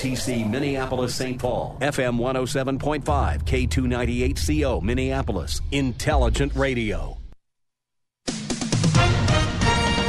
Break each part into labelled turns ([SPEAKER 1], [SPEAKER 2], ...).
[SPEAKER 1] WWTC Minneapolis St. Paul, FM 107.5, K298CO Minneapolis, Intelligent Radio.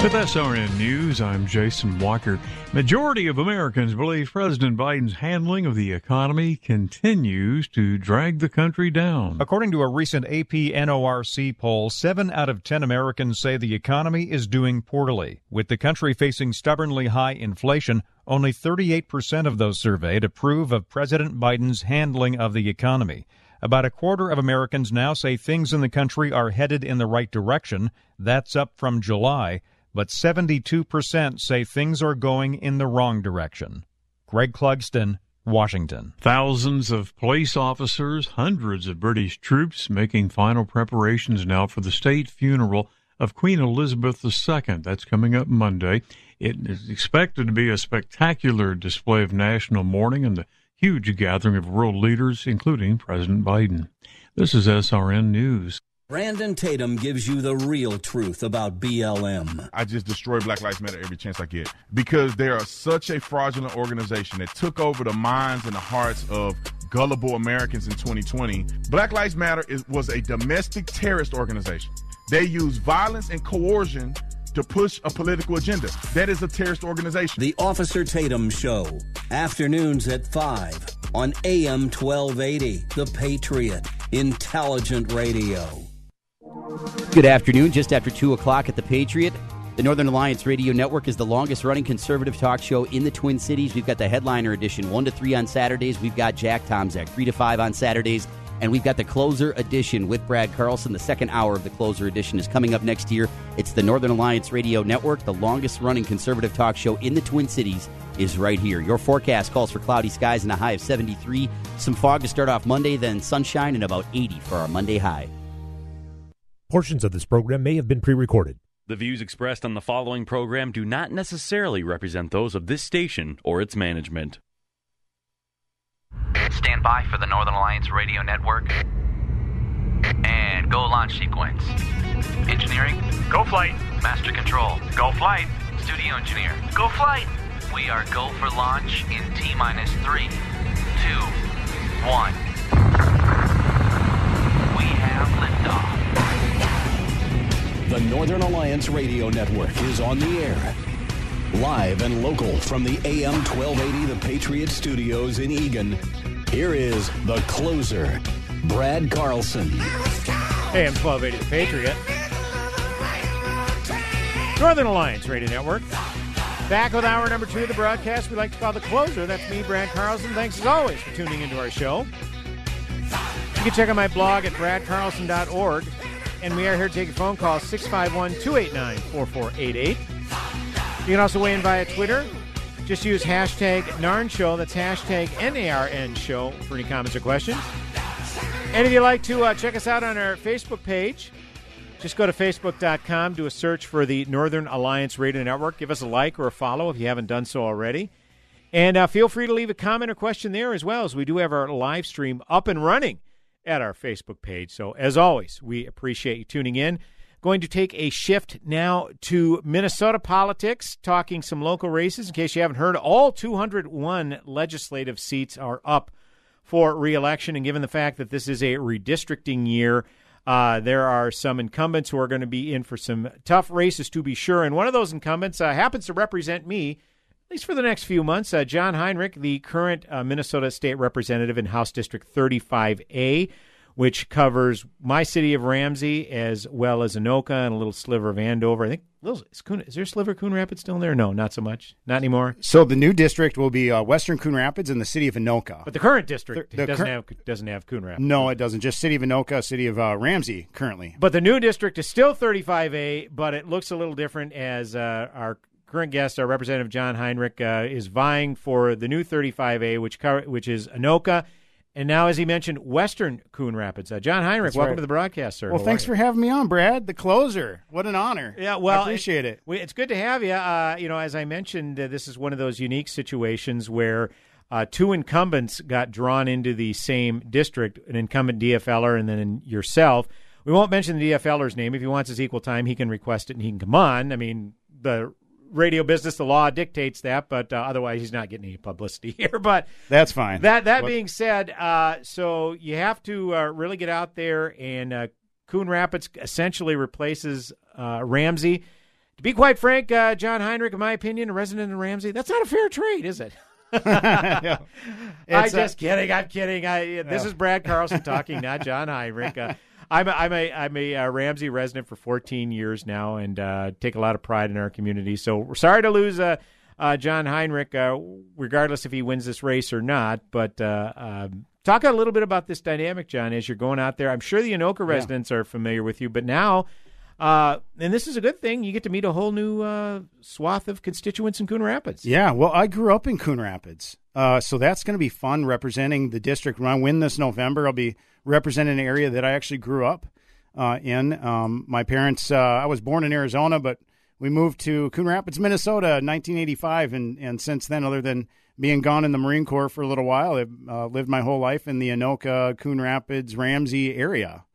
[SPEAKER 2] With SRN News, I'm Jason Walker. Majority of Americans believe President Biden's handling of the economy continues to drag the country down.
[SPEAKER 3] According to a recent AP NORC poll, 7 out of 10 Americans say the economy is doing poorly. With the country facing stubbornly high inflation, only 38% of those surveyed approve of President Biden's handling of the economy. About a quarter of Americans now say things in the country are headed in the right direction. That's up from July but 72% say things are going in the wrong direction. Greg Clugston, Washington.
[SPEAKER 2] Thousands of police officers, hundreds of British troops making final preparations now for the state funeral of Queen Elizabeth II. That's coming up Monday. It is expected to be a spectacular display of national mourning and a huge gathering of world leaders, including President Biden. This is SRN News.
[SPEAKER 1] Brandon Tatum gives you the real truth about BLM.
[SPEAKER 4] I just destroy Black Lives Matter every chance I get because they are such a fraudulent organization that took over the minds and the hearts of gullible Americans in 2020. Black Lives Matter is, was a domestic terrorist organization. They use violence and coercion to push a political agenda. That is a terrorist organization.
[SPEAKER 1] The Officer Tatum Show, afternoons at 5 on AM 1280, The Patriot, Intelligent Radio.
[SPEAKER 5] Good afternoon. Just after 2 o'clock at The Patriot. The Northern Alliance Radio Network is the longest running conservative talk show in the Twin Cities. We've got the headliner edition, 1 to 3 on Saturdays. We've got Jack Tomczak, 3 to 5 on Saturdays. And we've got the closer edition with Brad Carlson. The second hour of the closer edition is coming up next year. It's the Northern Alliance Radio Network, the longest running conservative talk show in the Twin Cities, is right here. Your forecast calls for cloudy skies and a high of 73. Some fog to start off Monday, then sunshine and about 80 for our Monday high.
[SPEAKER 6] Portions of this program may have been pre recorded.
[SPEAKER 7] The views expressed on the following program do not necessarily represent those of this station or its management.
[SPEAKER 8] Stand by for the Northern Alliance Radio Network. And go launch sequence. Engineering, go flight. Master control, go flight. Studio engineer, go flight. We are go for launch in T minus three, two, one. We have liftoff.
[SPEAKER 1] The Northern Alliance Radio Network is on the air. Live and local from the AM 1280 The Patriot Studios in Eagan. Here is the closer, Brad Carlson.
[SPEAKER 9] AM 1280 The Patriot. Northern Alliance Radio Network. Back with hour number two of the broadcast we like to call the closer. That's me, Brad Carlson. Thanks as always for tuning into our show. You can check out my blog at bradcarlson.org. And we are here to take phone call 651 289 4488. You can also weigh in via Twitter. Just use hashtag NARN Show. That's hashtag NARN Show for any comments or questions. And if you'd like to uh, check us out on our Facebook page, just go to facebook.com, do a search for the Northern Alliance Radio Network. Give us a like or a follow if you haven't done so already. And uh, feel free to leave a comment or question there as well, as we do have our live stream up and running at our Facebook page. So, as always, we appreciate you tuning in. Going to take a shift now to Minnesota politics, talking some local races. In case you haven't heard, all 201 legislative seats are up for reelection. And given the fact that this is a redistricting year, uh, there are some incumbents who are going to be in for some tough races to be sure. And one of those incumbents uh, happens to represent me, at least for the next few months. Uh, John Heinrich, the current uh, Minnesota State Representative in House District 35A, which covers my city of Ramsey as well as Anoka and a little sliver of Andover. I think little, is, Coon, is there a sliver of Coon Rapids still in there? No, not so much. Not anymore.
[SPEAKER 10] So the new district will be uh, Western Coon Rapids and the city of Anoka.
[SPEAKER 9] But the current district
[SPEAKER 10] The- the
[SPEAKER 9] doesn't
[SPEAKER 10] cur-
[SPEAKER 9] have doesn't have Coon Rapids.
[SPEAKER 10] No, it doesn't. Just city of Anoka, city of uh, Ramsey currently.
[SPEAKER 9] But the new district is still 35A, but it looks a little different as uh, our current guest, our Representative John Heinrich, uh, is vying for the new 35A, which which is Anoka, and now, as he mentioned, Western Coon Rapids. Uh, John Heinrich,
[SPEAKER 10] That's
[SPEAKER 9] welcome
[SPEAKER 10] right.
[SPEAKER 9] to the broadcast, sir.
[SPEAKER 10] Well,
[SPEAKER 9] How
[SPEAKER 10] thanks for having me on, Brad. The closer. What an honor.
[SPEAKER 9] Yeah, well,
[SPEAKER 10] I appreciate it.
[SPEAKER 9] We, it's good to have you. Uh, you know, as I mentioned, uh, this is one of those unique situations where uh, two incumbents got drawn into the same district, an incumbent DFLer and then yourself. We won't mention the DFLer's name. If he wants his equal time, he can request it and he can come on. I mean, the radio business. The law dictates that, but uh, otherwise, he's not getting any publicity here. But
[SPEAKER 10] that's fine.
[SPEAKER 9] That that what? being said, uh, so you have to uh, really get out there, and uh, Coon Rapids essentially replaces uh, Ramsey. To be quite frank, uh, John Heinrich, in my opinion, a resident of Ramsey, that's not a fair trade, is it? I'm just kidding. I'm kidding. I, this is Brad Carlson talking, not John Heinrich. I'm a, I'm a I'm a uh, Ramsey resident for 14 years now, and uh, take a lot of pride in our community. So we're sorry to lose uh, uh John Heinrich, uh, regardless if he wins this race or not. But uh, um, talk a little bit about this dynamic, John, as you're going out there. I'm sure the Anoka residents yeah. are familiar with you, but now. And this is a good thing. You get to meet a whole new swath of constituents in Coon Rapids.
[SPEAKER 10] Yeah, well, I grew up in Coon Rapids, so that's going to be fun representing the district. When I win this November, I'll be representing an area that I actually grew up uh, in. Um, my parents, uh, I was born in Arizona, but we moved to Coon Rapids, Minnesota in 1985. And, and since then, other than being gone in the Marine Corps for a little while, I've uh, lived my whole life in the Anoka, Coon Rapids, Ramsey area.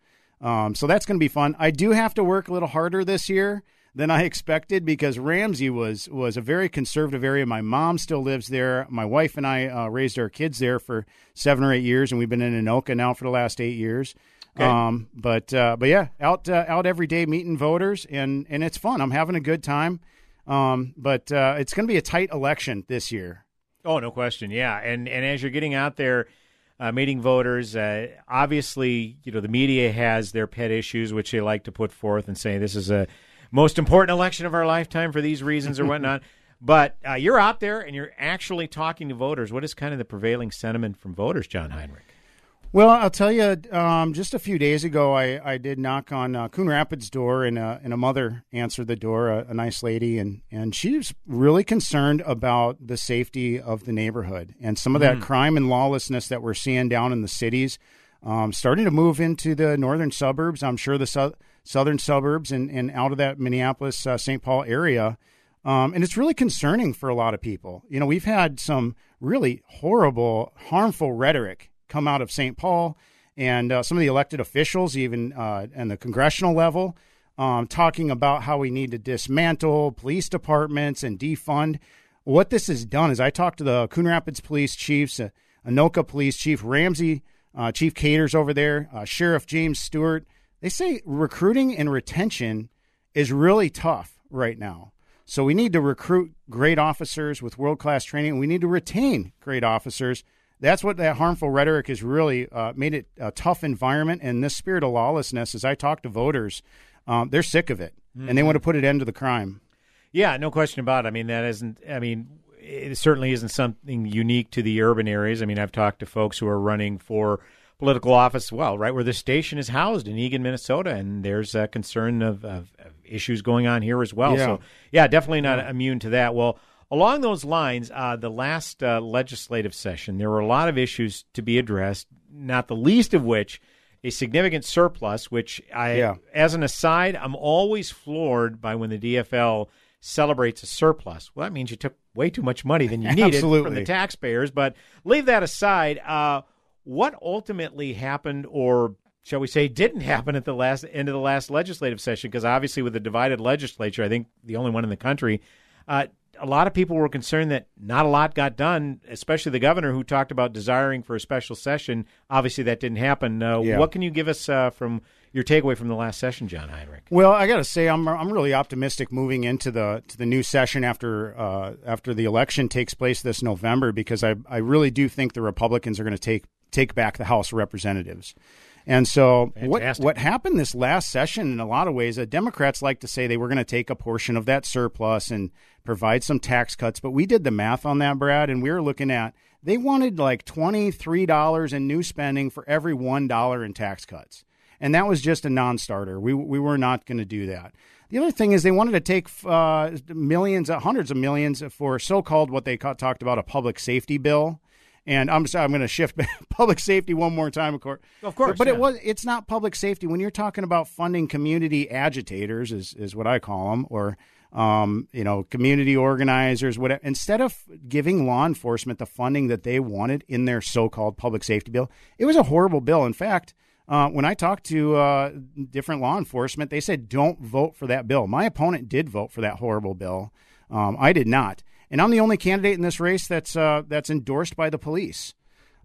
[SPEAKER 10] Um, so that's going to be fun. I do have to work a little harder this year than I expected because Ramsey was was a very conservative area. My mom still lives there. My wife and I uh, raised our kids there for seven or eight years, and we've been in Anoka now for the last eight years. Okay. Um, but uh, but yeah, out uh, out every day meeting voters, and and it's fun. I'm having a good time. Um, but uh, it's going to be a tight election this year.
[SPEAKER 9] Oh, no question. Yeah, and and as you're getting out there. Uh, meeting voters. Uh, obviously, you know the media has their pet issues, which they like to put forth and say this is a most important election of our lifetime for these reasons or whatnot. but uh, you're out there and you're actually talking to voters. What is kind of the prevailing sentiment from voters, John Heinrich?
[SPEAKER 10] Well, I'll tell you, um, just a few days ago, I, I did knock on uh, Coon Rapids' door, and, uh, and a mother answered the door, a, a, nice lady, and, and she was really concerned about the safety of the neighborhood and some of that mm. crime and lawlessness that we're seeing down in the cities, um, starting to move into the northern suburbs. I'm sure the su- southern suburbs and, and out of that Minneapolis, uh, St. Paul area. Um, and it's really concerning for a lot of people. You know, we've had some really horrible, harmful rhetoric come out of St. Paul and uh, some of the elected officials, even uh, and the congressional level, um, talking about how we need to dismantle police departments and defund. What this has done is I talked to the Coon Rapids police chiefs, uh, Anoka police chief Ramsey, uh, Chief Katers over there, uh, Sheriff James Stuart, they say recruiting and retention is really tough right now. So we need to recruit great officers with world class training. We need to retain great officers. That's what that harmful rhetoric has really uh, made it a tough environment. And this spirit of lawlessness, as I talk to voters, um, they're sick of it mm-hmm. and they mm-hmm. want to put an end to the crime.
[SPEAKER 9] Yeah, no question about it. I mean, that isn't, I mean, it certainly isn't something unique to the urban areas. I mean, I've talked to folks who are running for political office, well, right where the station is housed in Eagan, Minnesota, and there's a concern of, of, of issues going on here as well. Yeah. So, yeah, definitely not yeah. immune to that. Well, along those lines, uh, the last uh, legislative session, there were a lot of issues to be addressed, not the least of which a significant surplus, which I, yeah. as an aside, I'm always floored by when the DFL celebrates a surplus. Well, that means you took way too much money than you needed from the taxpayers. But leave that aside. Uh, what ultimately happened, or shall we say, didn't happen at the last end of the last legislative session? Because obviously, with a divided legislature, I think the only one in the country, uh, a lot of people were concerned that not a lot got done, especially the governor who talked about desiring for a special session. Obviously, that didn't happen. Uh, yeah. What can you give us uh, from your takeaway from the last session, John Heinrich?
[SPEAKER 10] Well, I got to say, I'm I'm really optimistic moving into the to the new session after uh, after the election takes place this November because I I really do think the Republicans are going to take take back the House of Representatives. And so, what what happened this last session, in a lot of ways, the uh, Democrats like to say they were going to take a portion of that surplus and provide some tax cuts. But we did the math on that, Brad, and we were looking at they wanted like twenty three dollars in new spending for every one dollar in tax cuts, and that was just a non-starter. We we were not going to do that. The other thing is they wanted to take uh, millions, uh, hundreds of millions for so-called what they talked about a public safety bill and I'm sorry, I'm going to shift public safety one more time, of course.
[SPEAKER 9] Of course,
[SPEAKER 10] but,
[SPEAKER 9] yeah.
[SPEAKER 10] it was it's not public safety when you're talking about funding community agitators, is is what I call them, or um, you know, community organizers. Whatever. Instead of giving law enforcement the funding that they wanted in their so-called public safety bill, it was a horrible bill. In fact. Uh, when I talked to uh, different law enforcement, they said, don't vote for that bill. My opponent did vote for that horrible bill. Um, I did not, and I'm the only candidate in this race that's uh, that's endorsed by the police.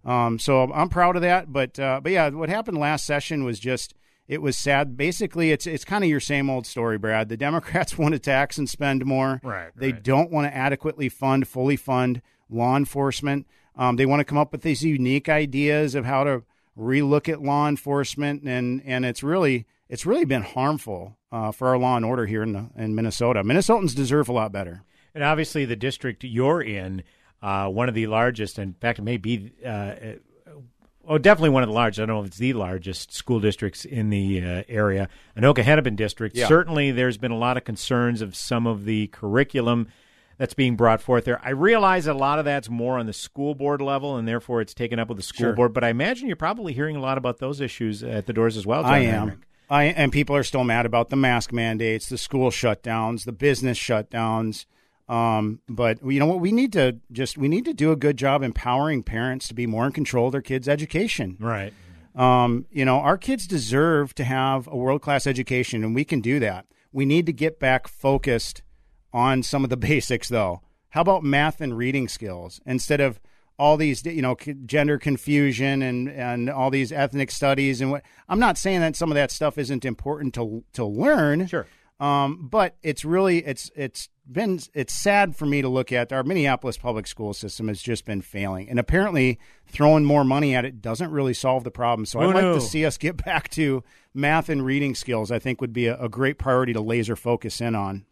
[SPEAKER 10] Um, so I'm proud of that. But uh, but yeah, what happened last session was just it was sad. Basically, it's it's kind of your same old story, Brad. The Democrats want to tax and spend more.
[SPEAKER 9] Right.
[SPEAKER 10] They
[SPEAKER 9] right.
[SPEAKER 10] don't want to adequately fund, fully fund law enforcement. Um, they want to come up with these unique ideas of how to relook at law enforcement, and and it's really it's really been harmful uh, for our law and order here in the, in Minnesota. Minnesotans deserve a lot better.
[SPEAKER 9] And obviously, the district you're in, uh, one of the largest, in fact, it may be. Uh, Oh, definitely one of the largest. I don't know if it's the largest school districts in the uh, area. Anoka Hennepin District.
[SPEAKER 10] Yeah.
[SPEAKER 9] Certainly, there's been a lot of concerns of some of the curriculum that's being brought forth there. I realize a lot of that's more on the school board level, and therefore it's taken up with the school
[SPEAKER 10] Sure.
[SPEAKER 9] board. But I imagine you're probably hearing a lot about those issues at the doors as well. John
[SPEAKER 10] I am.
[SPEAKER 9] Heinrich.
[SPEAKER 10] I and people are still mad about the mask mandates, the school shutdowns, the business shutdowns. Um, but you know what? We need to just we need to do a good job empowering parents to be more in control of their kids' education.
[SPEAKER 9] Right.
[SPEAKER 10] Um, you know, our kids deserve to have a world class education, and we can do that. We need to get back focused on some of the basics, though. How about math and reading skills instead of all these, you know, gender confusion and and all these ethnic studies and what? I'm not saying that some of that stuff isn't important to to learn.
[SPEAKER 9] Sure.
[SPEAKER 10] Um, but it's really it's it's been it's sad for me to look at our Minneapolis public school system has just been failing, and apparently throwing more money at it doesn't really solve the problem. So
[SPEAKER 9] Who
[SPEAKER 10] I'd like to see us get back to math and reading skills. I think would be a, a great priority to laser focus in on.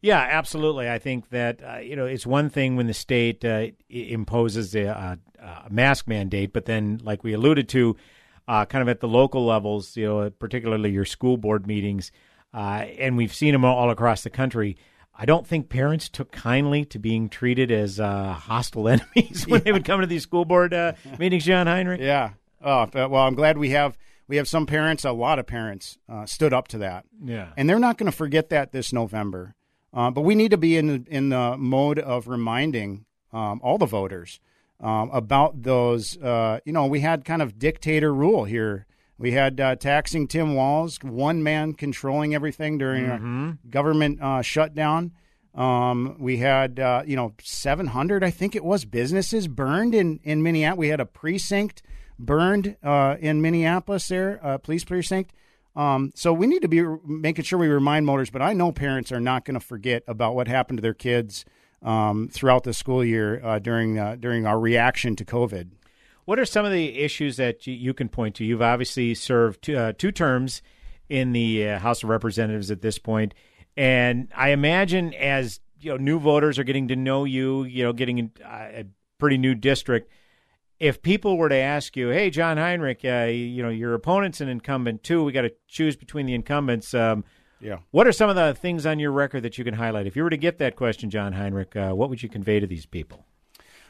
[SPEAKER 9] Yeah, absolutely. I think that uh, you know it's one thing when the state uh, imposes a, a, a mask mandate, but then, like we alluded to, uh, kind of at the local levels, you know, particularly your school board meetings, uh, and we've seen them all across the country. I don't think parents took kindly to being treated as uh, hostile enemies when they would come to these school board uh, meetings. John Heinrich.
[SPEAKER 10] Yeah. Oh, well, I'm glad we have we have some parents, a lot of parents, uh, stood up to that.
[SPEAKER 9] Yeah.
[SPEAKER 10] and they're not going to forget that this November. Uh, but we need to be in the, in the mode of reminding um, all the voters um, about those. Uh, you know, we had kind of dictator rule here. We had uh, taxing Tim Walz, one man controlling everything during a government uh, shutdown. Um, we had, uh, you know, 700, I think it was, businesses burned in, in Minneapolis. We had a precinct burned uh, in Minneapolis there, police precinct. Um, so we need to be making sure we remind motors, but I know parents are not going to forget about what happened to their kids um, throughout the school year uh, during uh, during our reaction to COVID.
[SPEAKER 9] What are some of the issues that you, can point to? You've obviously served two, uh, two terms in the uh, House of Representatives at this point, and I imagine as you know, new voters are getting to know you, you know, getting in, uh, a pretty new district. If people were to ask you, "Hey, John Heinrich, uh, you know, your opponent's an incumbent too. We got to choose between the incumbents." Um,
[SPEAKER 10] Yeah.
[SPEAKER 9] What are some of the things on your record that you can highlight? If you were to get that question, John Heinrich, uh, what would you convey to these people?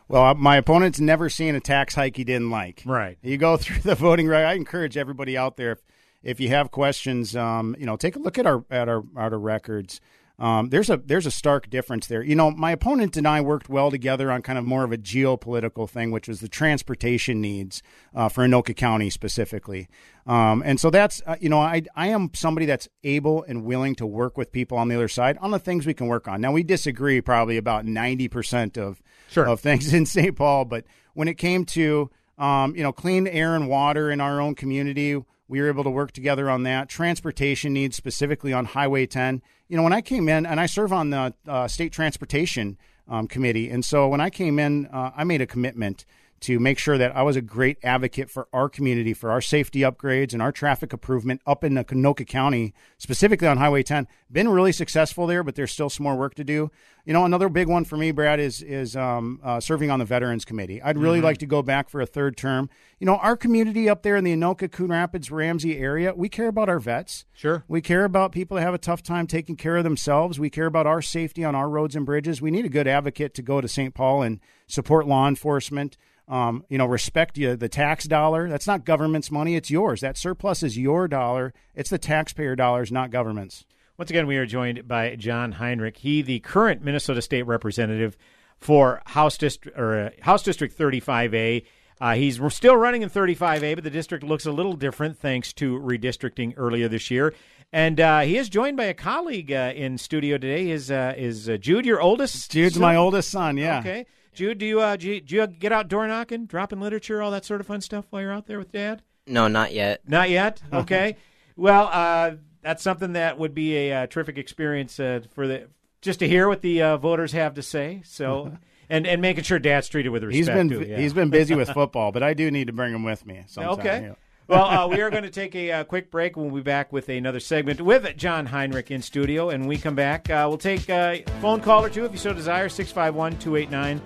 [SPEAKER 10] Well, my opponent's never seen a tax hike he didn't like.
[SPEAKER 9] Right.
[SPEAKER 10] You go through the voting right. I encourage everybody out there if if you have questions, um, you know, take a look at our at our at our records. Um, there's a there's a stark difference there. You know, my opponent and I worked well together on kind of more of a geopolitical thing, which was the transportation needs uh, for Anoka County specifically. Um, and so that's uh, you know I I am somebody that's able and willing to work with people on the other side on the things we can work on. Now we disagree probably about ninety percent of
[SPEAKER 9] Sure.
[SPEAKER 10] of things in St. Paul, but when it came to um, you know clean air and water in our own community, we were able to work together on that. Transportation needs specifically on Highway 10. You know, when I came in, and I serve on the uh, state transportation um, committee, and so when I came in, uh, I made a commitment to make sure that I was a great advocate for our community, for our safety upgrades and our traffic improvement up in the Anoka County, specifically on Highway 10. Been really successful there, but there's still some more work to do. You know, another big one for me, Brad, is is um, uh, serving on the Veterans Committee. I'd really like to go back for a third term. You know, our community up there in the Anoka, Coon Rapids, Ramsey area, we care about our vets.
[SPEAKER 9] Sure.
[SPEAKER 10] We care about people that have a tough time taking care of themselves. We care about our safety on our roads and bridges. We need a good advocate to go to St. Paul and support law enforcement. Um, you know, respect you, the tax dollar. That's not government's money; it's yours. That surplus is your dollar. It's the taxpayer dollars, not government's.
[SPEAKER 9] Once again, we are joined by John Heinrich. He, the current Minnesota State Representative for House District or uh, House District 35A. Uh, he's still running in 35A, but the district looks a little different thanks to redistricting earlier this year. And uh, he is joined by a colleague uh, in studio today. Is uh, is uh, Jude your oldest?
[SPEAKER 10] Jude's
[SPEAKER 9] son?
[SPEAKER 10] my oldest son. Yeah.
[SPEAKER 9] Okay. Jude, do you, uh, do you do you get out door knocking, dropping literature, all that sort of fun stuff while you're out there with Dad?
[SPEAKER 11] No, not yet.
[SPEAKER 9] Not yet. Okay. well, uh, that's something that would be a uh, terrific experience uh, for the just to hear what the uh, voters have to say. So, and and making sure Dad's treated with respect.
[SPEAKER 10] He's been
[SPEAKER 9] too, yeah.
[SPEAKER 10] he's been busy with football, but I do need to bring him with me. Sometime,
[SPEAKER 9] Okay. well, uh, we are going to take a uh, quick break. We'll be back with another segment with John Heinrich in studio. And we come back, uh, we'll take a phone call or two if you so desire 651 289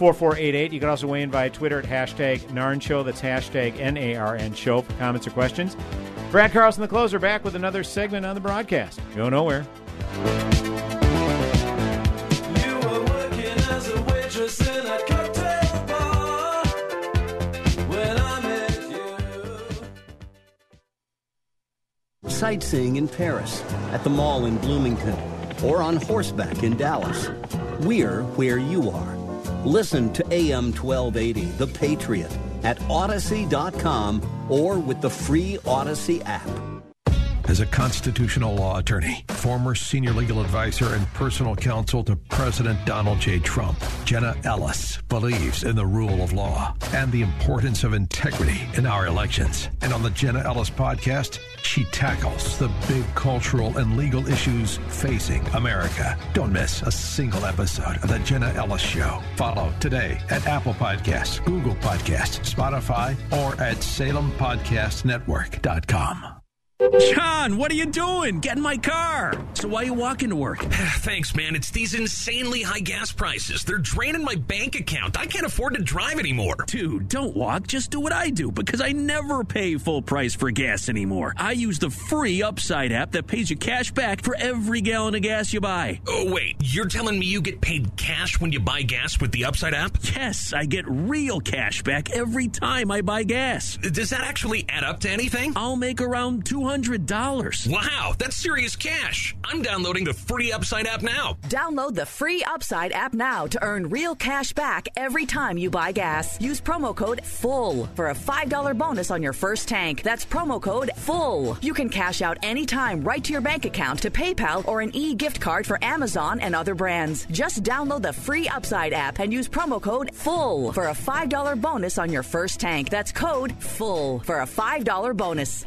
[SPEAKER 9] 4488. You can also weigh in via Twitter at hashtag NARN Show. That's hashtag N A R N Show for comments or questions. Brad Carlson, the closer, back with another segment on the broadcast. Go nowhere.
[SPEAKER 12] You were working as a waitress in a cocktail bar when I met you.
[SPEAKER 1] Sightseeing in Paris, at the mall in Bloomington, or on horseback in Dallas. We're where you are. Listen to AM 1280, The Patriot, at Odyssey.com or with the free Odyssey app.
[SPEAKER 13] As a constitutional law attorney, former senior legal advisor, and personal counsel to President Donald J. Trump, Jenna Ellis believes in the rule of law and the importance of integrity in our elections. And on the Jenna Ellis podcast, she tackles the big cultural and legal issues facing America. Don't miss a single episode of the Jenna Ellis Show. Follow today at Apple Podcasts, Google Podcasts, Spotify, or at SalemPodcastNetwork.com.
[SPEAKER 14] John, what are you doing? Get in my car. So why are you walking to work?
[SPEAKER 15] Thanks, man. It's these insanely high gas prices. They're draining my bank account. I can't afford to drive anymore.
[SPEAKER 14] Dude, don't walk. Just do what I do because I never pay full price for gas anymore. I use the free Upside app that pays you cash back for every gallon of gas you buy.
[SPEAKER 15] Oh, wait. You're telling me you get paid cash when you buy gas with the Upside app?
[SPEAKER 14] Yes, I get real cash back every time I buy gas.
[SPEAKER 15] Does that actually add up to anything?
[SPEAKER 14] I'll make around $200.
[SPEAKER 15] Wow, that's serious cash. I'm downloading the free Upside app now.
[SPEAKER 16] Download the free Upside app now to earn real cash back every time you buy gas. Use promo code FULL for a $5 bonus on your first tank. That's promo code FULL. You can cash out anytime right to your bank account to PayPal or an e gift card for Amazon and other brands. Just download the free Upside app and use promo code FULL for a $5 bonus on your first tank. That's code FULL for a $5 bonus.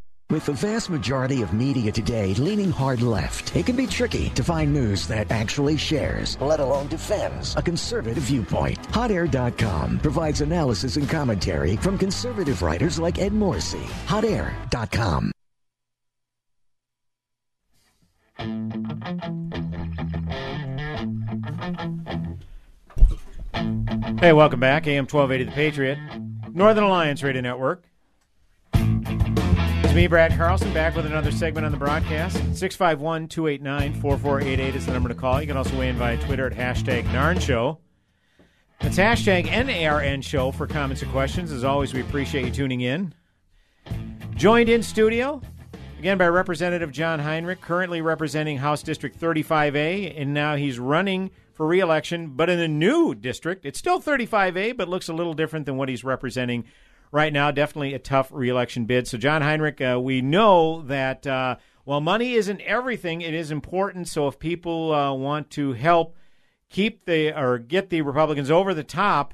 [SPEAKER 17] With the vast majority of media today leaning hard left, it can be tricky to find news that actually shares, let alone defends, a conservative viewpoint. HotAir.com provides analysis and commentary from conservative writers like Ed Morrissey. HotAir.com.
[SPEAKER 9] Hey, welcome back. AM 1280 The Patriot, Northern Alliance Radio Network. It's me, Brad Carlson, back with another segment on the broadcast. 651 289 4488 is the number to call. You can also weigh in via Twitter at hashtag NARN Show. It's hashtag NARN Show for comments and questions. As always, we appreciate you tuning in. Joined in studio, again, by Representative John Heinrich, currently representing House District 35A, and now he's running for reelection, but in a new district. It's still 35A, but looks a little different than what he's representing right now. Definitely a tough reelection bid. So, John Heinrich, uh, we know that uh, while money isn't everything, it is important. So, if people uh, want to help keep the or get the Republicans over the top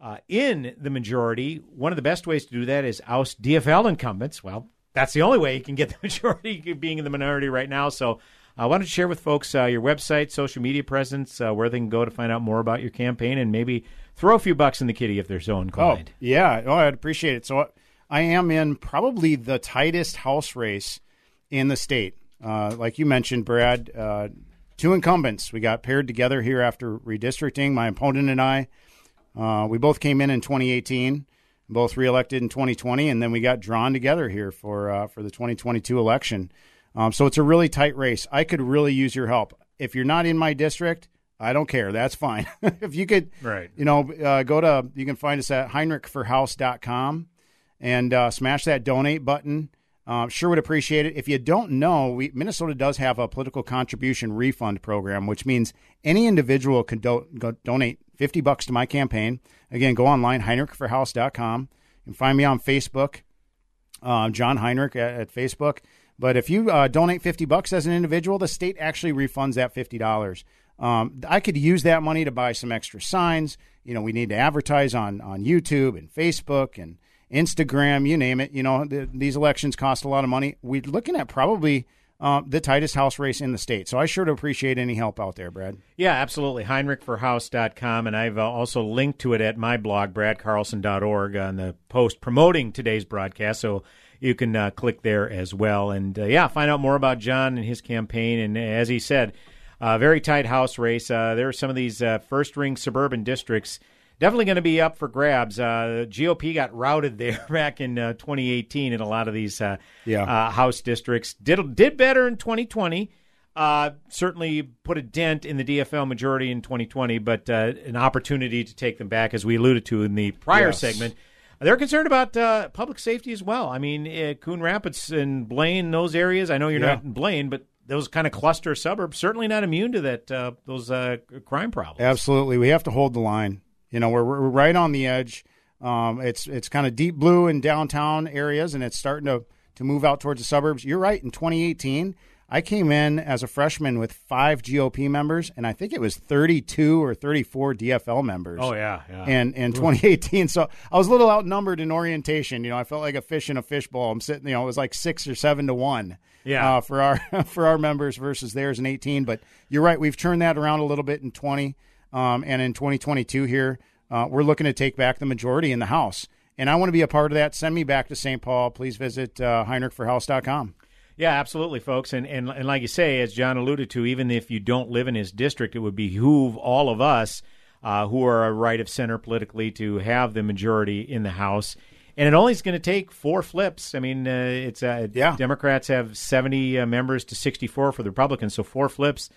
[SPEAKER 9] uh, in the majority, one of the best ways to do that is oust DFL incumbents. Well, that's the only way you can get the majority, being in the minority right now. So, uh, why don't you share with folks uh, your website, social media presence, uh, where they can go to find out more about your campaign, and maybe throw a few bucks in the kitty if they're so inclined.
[SPEAKER 10] Oh, yeah. Oh, I'd appreciate it. So I am in probably the tightest house race in the state. Uh, like you mentioned, Brad, uh, two incumbents. We got paired together here after redistricting. My opponent and I, uh, we both came in in 2018, both reelected in 2020, and then we got drawn together here for uh, for the 2022 election. Um, so it's a really tight race. I could really use your help. If you're not in my district, I don't care. That's fine. if you could,
[SPEAKER 9] Right.
[SPEAKER 10] you know, uh, go to, you can find us at heinrichforhouse.com and uh, smash that donate button. Um, sure would appreciate it. If you don't know, we, Minnesota does have a political contribution refund program, which means any individual can do, go, donate 50 bucks to my campaign. Again, go online, heinrichforhouse.com. Can find me on Facebook, uh, John Heinrich at, at Facebook. But if you uh, donate 50 bucks as an individual, the state actually refunds that $50. Um, I could use that money to buy some extra signs. You know, we need to advertise on, on YouTube and Facebook and Instagram, you name it. You know, the, these elections cost a lot of money. We're looking at probably uh, the tightest house race in the state. So I sure do appreciate any help out there, Brad.
[SPEAKER 9] Yeah, absolutely. HeinrichforHouse.com. And I've uh, also linked to it at my blog, bradcarlson.org, on the post promoting today's broadcast. So you can uh, click there as well. And uh, yeah, find out more about John and his campaign. And as he said, uh, very tight house race. Uh, there are some of these uh, first ring suburban districts definitely going to be up for grabs. Uh, GOP got routed there back in uh, 2018 in a lot of these uh,
[SPEAKER 10] Yeah.
[SPEAKER 9] uh, House districts. Did did better in 2020. Uh, certainly put a dent in the DFL majority in 2020, but uh, an opportunity to take them back, as we alluded to in the prior
[SPEAKER 10] Yes.
[SPEAKER 9] segment. They're concerned about uh, public safety as well. I mean, uh, Coon Rapids and Blaine, those areas. I know you're
[SPEAKER 10] Yeah.
[SPEAKER 9] not in Blaine, but those kind of cluster suburbs certainly not immune to that uh, those uh, crime problems.
[SPEAKER 10] Absolutely, we have to hold the line. You know, we're, we're right on the edge. Um, it's it's kind of deep blue in downtown areas, and it's starting to to move out towards the suburbs. You're right. In 2018, I came in as a freshman with five GOP members, and I think it was 32 or 34 DFL members.
[SPEAKER 9] Oh, yeah, yeah.
[SPEAKER 10] And in 2018, so I was a little outnumbered in orientation. You know, I felt like a fish in a fishbowl. I'm sitting, you know, it was like six or seven to one.
[SPEAKER 9] Yeah.
[SPEAKER 10] Uh, for our for our members versus theirs in 18. But you're right. We've turned that around a little bit in 20, um, and in 2022 here, uh, we're looking to take back the majority in the House. And I want to be a part of that. Send me back to St. Paul. Please visit uh, HeinrichforHouse.com.
[SPEAKER 9] Yeah, absolutely, folks. And, and and like you say, as John alluded to, even if you don't live in his district, it would behoove all of us uh, who are a right of center politically to have the majority in the House. And it only is going to take four flips. I mean, uh, it's uh,
[SPEAKER 10] Yeah.
[SPEAKER 9] Democrats have seventy uh, members to sixty-four for the Republicans, so four flips.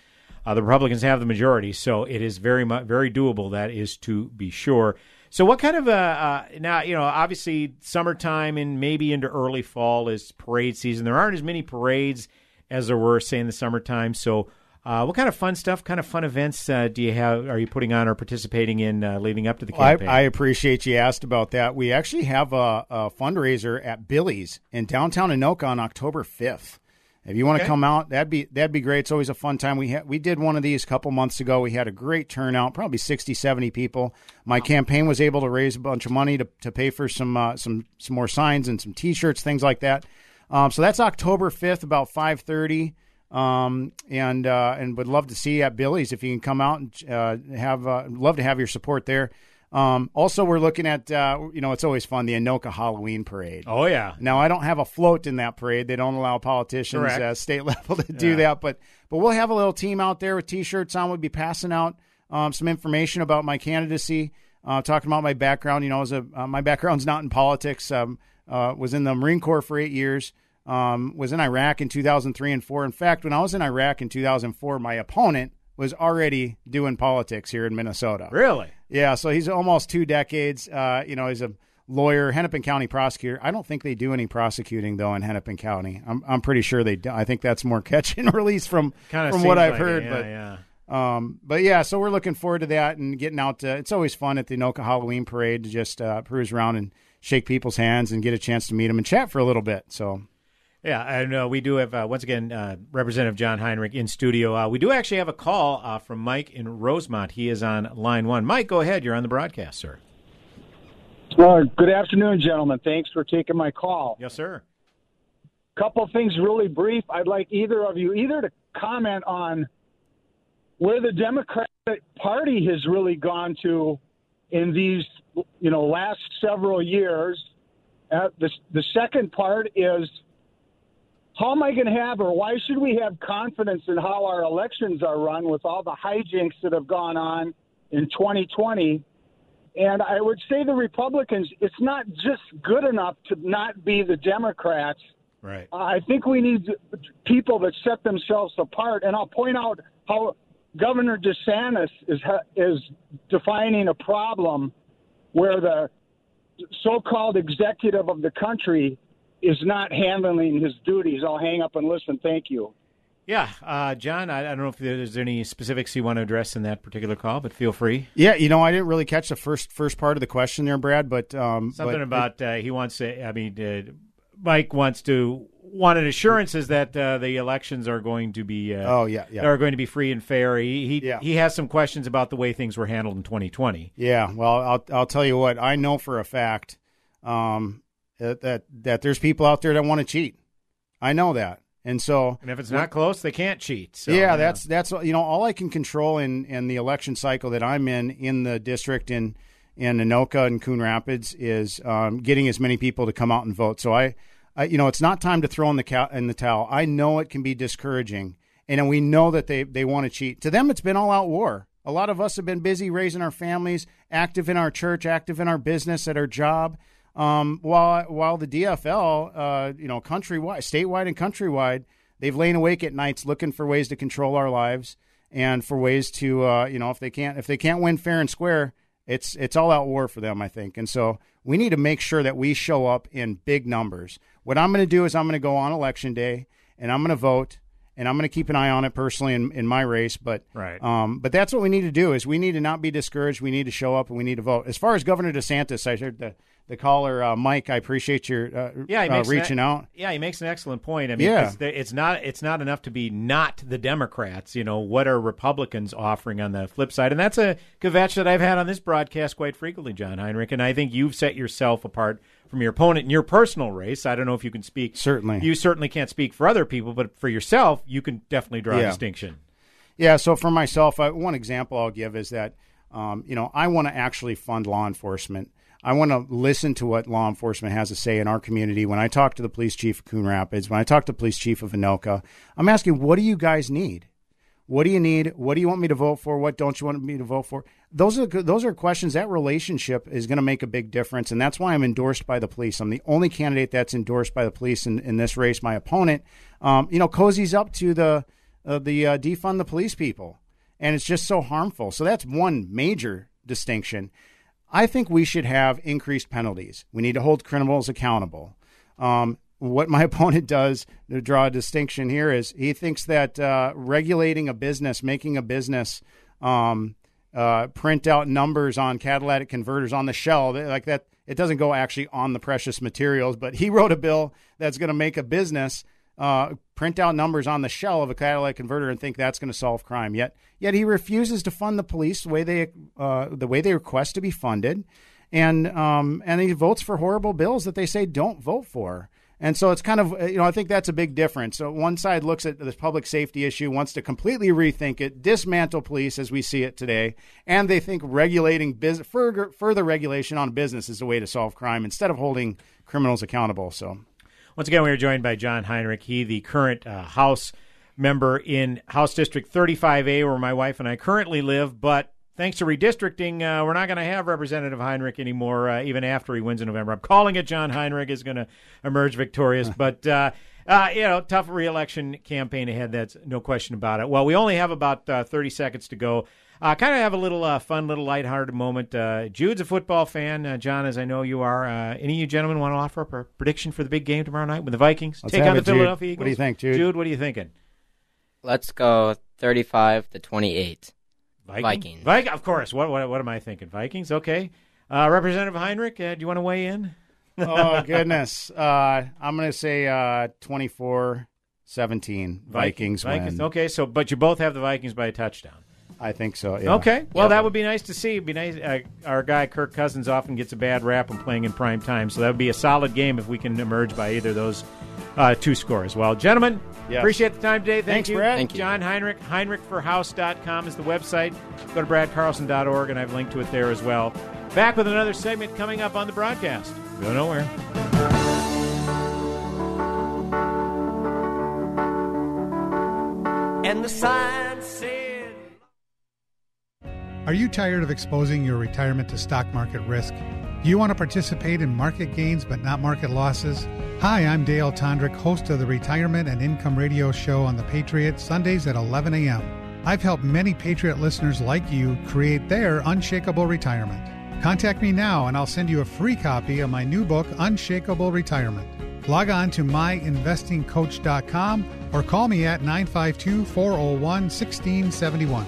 [SPEAKER 9] Uh, the Republicans have the majority, so it is very very doable. That is to be sure. So, what kind of uh, uh, now? You know, obviously, summertime and maybe into early fall is parade season. There aren't as many parades as there were, say, in the summertime. So, uh, what kind of fun stuff, kind of fun events uh, do you have? Are you putting on or participating in uh, leading up to the
[SPEAKER 10] Well, I,
[SPEAKER 9] campaign?
[SPEAKER 10] I appreciate you asked about that. We actually have a, a fundraiser at Billy's in downtown Anoka on October 5th. If you want to
[SPEAKER 9] Okay.
[SPEAKER 10] come out, that'd be that'd be great. It's always a fun time. We ha- we did one of these a couple months ago. We had a great turnout, probably 60, 70 people. My campaign was able to raise a bunch of money to, to pay for some uh, some some more signs and some T-shirts, things like that. Um, so that's October 5th, about 5:30 um, and uh, and would love to see you at Billy's if you can come out and uh, have uh, love to have your support there. Um, also, we're looking at uh, you know it's always fun the Anoka Halloween Parade.
[SPEAKER 9] Oh yeah.
[SPEAKER 10] Now I don't have a float in that parade. They don't allow politicians uh, state level to do
[SPEAKER 9] Yeah.
[SPEAKER 10] that, but but we'll have a little team out there with T-shirts on. We'll be passing out um, some information about my candidacy, uh, talking about my background. You know, as a uh, my background's not in politics. Um, uh, was in the Marine Corps for eight years. Um, was in Iraq in 2003 and four. In fact, when I was in Iraq in 2004, my opponent was already doing politics here in Minnesota.
[SPEAKER 9] Really?
[SPEAKER 10] Yeah. So he's almost two decades. Uh, you know, he's a lawyer, Hennepin County prosecutor. I don't think they do any prosecuting though in Hennepin County. I'm I'm pretty sure they do. I think that's more catch and release from
[SPEAKER 9] Kinda
[SPEAKER 10] from what I've
[SPEAKER 9] like it,
[SPEAKER 10] heard.
[SPEAKER 9] yeah,
[SPEAKER 10] but
[SPEAKER 9] yeah.
[SPEAKER 10] um, but yeah, so we're looking forward to that and getting out. To, it's always fun at the Anoka Halloween Parade to just uh, cruise around and shake people's hands and get a chance to meet them and chat for a little bit. So
[SPEAKER 9] Yeah, and uh, we do have uh, once again uh, Representative John Heinrich in studio. Uh, we do actually have a call uh, from Mike in Rosemount. He is on line one. Mike, go ahead. You're on the broadcast, sir.
[SPEAKER 11] Uh, good afternoon, gentlemen. Thanks for taking my call.
[SPEAKER 9] Yes, sir.
[SPEAKER 11] couple things really brief. I'd like either of you either to comment on where the Democratic Party has really gone to in these, you know, last several years. Uh, the the second part is how am I going to have, or why should we have confidence in how our elections are run with all the hijinks that have gone on in 2020? And I would say the Republicans, it's not just good enough to not be the Democrats.
[SPEAKER 9] Right.
[SPEAKER 11] I think we need people that set themselves apart. And I'll point out how Governor DeSantis is is defining a problem where the so-called executive of the country is not handling his duties. I'll hang up and listen. Thank you.
[SPEAKER 9] Yeah, uh, John, I, I don't know if there's any specifics you want to address in that particular call, but feel free.
[SPEAKER 10] Yeah, you know, I didn't really catch the first first part of the question there, Brad, but um,
[SPEAKER 9] Something
[SPEAKER 10] but
[SPEAKER 9] about uh, he wants to. I mean, uh, Mike wants to wanted assurances that uh, the elections are going to be. Uh,
[SPEAKER 10] Oh, yeah, yeah.
[SPEAKER 9] are going to be free and fair. He he, he has some questions about the way things were handled in 2020.
[SPEAKER 10] Yeah, well, I'll I'll tell you what I know for a fact um, that that that there's people out there that want to cheat. I know that, and so
[SPEAKER 9] And if it's not close, they can't cheat. So,
[SPEAKER 10] yeah, that's that's you know all I can control in in the election cycle that I'm in in the district in in Anoka and Coon Rapids is um, getting as many people to come out and vote. So I, I you know it's not time to throw in the cow in the towel. I know it can be discouraging, and we know that they they want to cheat. To them, it's been all out war. A lot of us have been busy raising our families, active in our church, active in our business, at our job. Um, while while the DFL, uh, you know, countrywide, statewide, and countrywide, they've lain awake at nights looking for ways to control our lives and for ways to, uh, you know, if they can't if they can't win fair and square, it's it's all out war for them, I think. And so we need to make sure that we show up in big numbers. What I'm going to do is I'm going to go on election day and I'm going to vote and I'm going to keep an eye on it personally in, in my race. But
[SPEAKER 9] Right.
[SPEAKER 10] um, but that's what we need to do is we need to not be discouraged. We need to show up and we need to vote. As far as Governor DeSantis, I heard the the caller uh, Mike. I appreciate your uh,
[SPEAKER 9] Yeah,
[SPEAKER 10] uh,
[SPEAKER 9] makes an-
[SPEAKER 10] reaching out.
[SPEAKER 9] Yeah, he makes an excellent point. I mean,
[SPEAKER 10] Yeah.
[SPEAKER 9] it's not it's not enough to be not the Democrats. You know, what are Republicans offering on the flip side? And that's a kvetch that I've had on this broadcast quite frequently, John Heinrich. And I think you've set yourself apart from your opponent in your personal race. I don't know if you can speak.
[SPEAKER 10] Certainly,
[SPEAKER 9] you certainly can't speak for other people, but for yourself, you can definitely draw a distinction.
[SPEAKER 10] Yeah. So for myself, uh, one example I'll give is that, um, you know, I want to actually fund law enforcement. I want to listen to what law enforcement has to say in our community. When I talk to the police chief of Coon Rapids, when I talk to the police chief of Anoka, I'm asking, what do you guys need? What do you need? What do you want me to vote for? What don't you want me to vote for? Those are those are questions. That relationship is going to make a big difference, and that's why I'm endorsed by the police. I'm the only candidate that's endorsed by the police in, in this race. My opponent, um, you know, cozies up to the uh, the uh, defund the police people, and it's just so harmful. So that's one major distinction. I think we should have increased penalties. We need to hold criminals accountable. Um, what my opponent does to draw a distinction here is he thinks that uh, regulating a business, making a business um, uh, print out numbers on catalytic converters on the shell, like that, it doesn't go actually on the precious materials. But he wrote a bill that's going to make a business uh, print out numbers on the shell of a catalytic converter and think that's going to solve crime. Yet, yet he refuses to fund the police the way they uh, the way they request to be funded, and um, and he votes for horrible bills that they say don't vote for. And so it's kind of you know I think that's a big difference. So one side looks at this public safety issue, wants to completely rethink it, dismantle police as we see it today, and they think regulating bus- further further regulation on business is the way to solve crime instead of holding criminals accountable. So.
[SPEAKER 9] Once again, we are joined by John Heinrich. He, the current uh, House member in House District 35A, where my wife and I currently live. But thanks to redistricting, uh, we're not going to have Representative Heinrich anymore, uh, even after he wins in November. I'm calling it John Heinrich is going to emerge victorious. but, uh, uh, you know, tough reelection campaign ahead. That's no question about it. Well, we only have about uh, 30 seconds to go. Uh, kind of have a little uh, fun, little lighthearted moment. Uh, Jude's a football fan. Uh, John, as I know you are. Uh, any of you gentlemen want to offer up a prediction for the big game tomorrow night with the Vikings?
[SPEAKER 10] Let's
[SPEAKER 9] Take
[SPEAKER 10] have
[SPEAKER 9] on the
[SPEAKER 10] it, Jude.
[SPEAKER 9] Philadelphia Eagles.
[SPEAKER 10] What do you think, Jude?
[SPEAKER 9] Jude, what are you thinking?
[SPEAKER 18] Let's go 35 to 28.
[SPEAKER 9] Viking?
[SPEAKER 18] Vikings.
[SPEAKER 9] Vik- of course. What, what, what am I thinking? Vikings? Okay. Uh, Representative Heinrich, uh, do you want to weigh in?
[SPEAKER 10] oh goodness. Uh, I'm going to say uh, 24-17 Vikings,
[SPEAKER 9] Vikings.
[SPEAKER 10] win.
[SPEAKER 9] Okay, so but you both have the Vikings by a touchdown.
[SPEAKER 10] I think so. Yeah.
[SPEAKER 9] Okay. Well, that would be nice to see. It'd be nice. Uh, our guy Kirk Cousins often gets a bad rap when playing in prime time, so that would be a solid game if we can emerge by either of those uh, two scores. Well, gentlemen,
[SPEAKER 10] Yes.
[SPEAKER 9] appreciate the time today. Thank
[SPEAKER 10] Thanks,
[SPEAKER 9] you,
[SPEAKER 10] Brad. Thank you.
[SPEAKER 9] John Heinrich. HeinrichforHouse.com is the website. Go to bradcarlson.org, and I've linked to it there as well. Back with another segment coming up on the broadcast. Go nowhere.
[SPEAKER 12] And the sign said.
[SPEAKER 19] Are you tired of exposing your retirement to stock market risk? Do you want to participate in market gains but not market losses? Hi, I'm Dale Tondrick, host of the Retirement and Income Radio Show on The Patriot, Sundays at 11 a.m. I've helped many Patriot listeners like you create their unshakable retirement. Contact me now and I'll send you a free copy of my new book, Unshakable Retirement. Log on to myinvestingcoach.com or call me at 952 401 1671.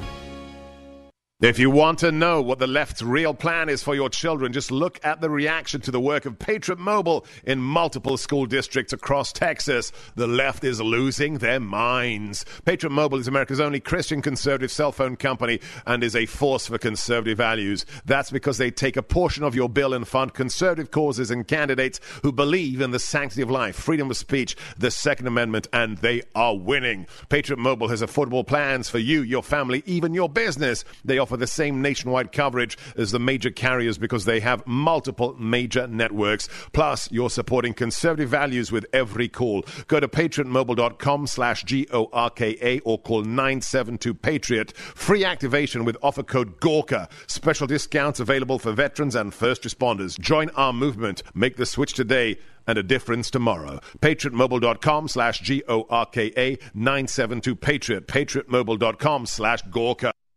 [SPEAKER 20] If you want to know what the left's real plan is for your children, just look at the reaction to the work of Patriot Mobile in multiple school districts across Texas. The left is losing their minds. Patriot Mobile is America's only Christian conservative cell phone company and is a force for conservative values. That's because they take a portion of your bill and fund conservative causes and candidates who believe in the sanctity of life, freedom of speech, the Second Amendment, and they are winning. Patriot Mobile has affordable plans for you, your family, even your business. They offer the same nationwide coverage as the major carriers because they have multiple major networks. Plus, you're supporting conservative values with every call. Go to patriotmobile.com slash G-O-R-K-A or call 972-PATRIOT. Free activation with offer code GORKA. Special discounts available for veterans and first responders. Join our movement. Make the switch today and a difference tomorrow. PatriotMobile.com slash G-O-R-K-A 972-PATRIOT. PatriotMobile.com slash GORKA.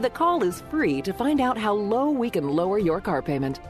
[SPEAKER 21] The call is free to find out how low we can lower your car payment.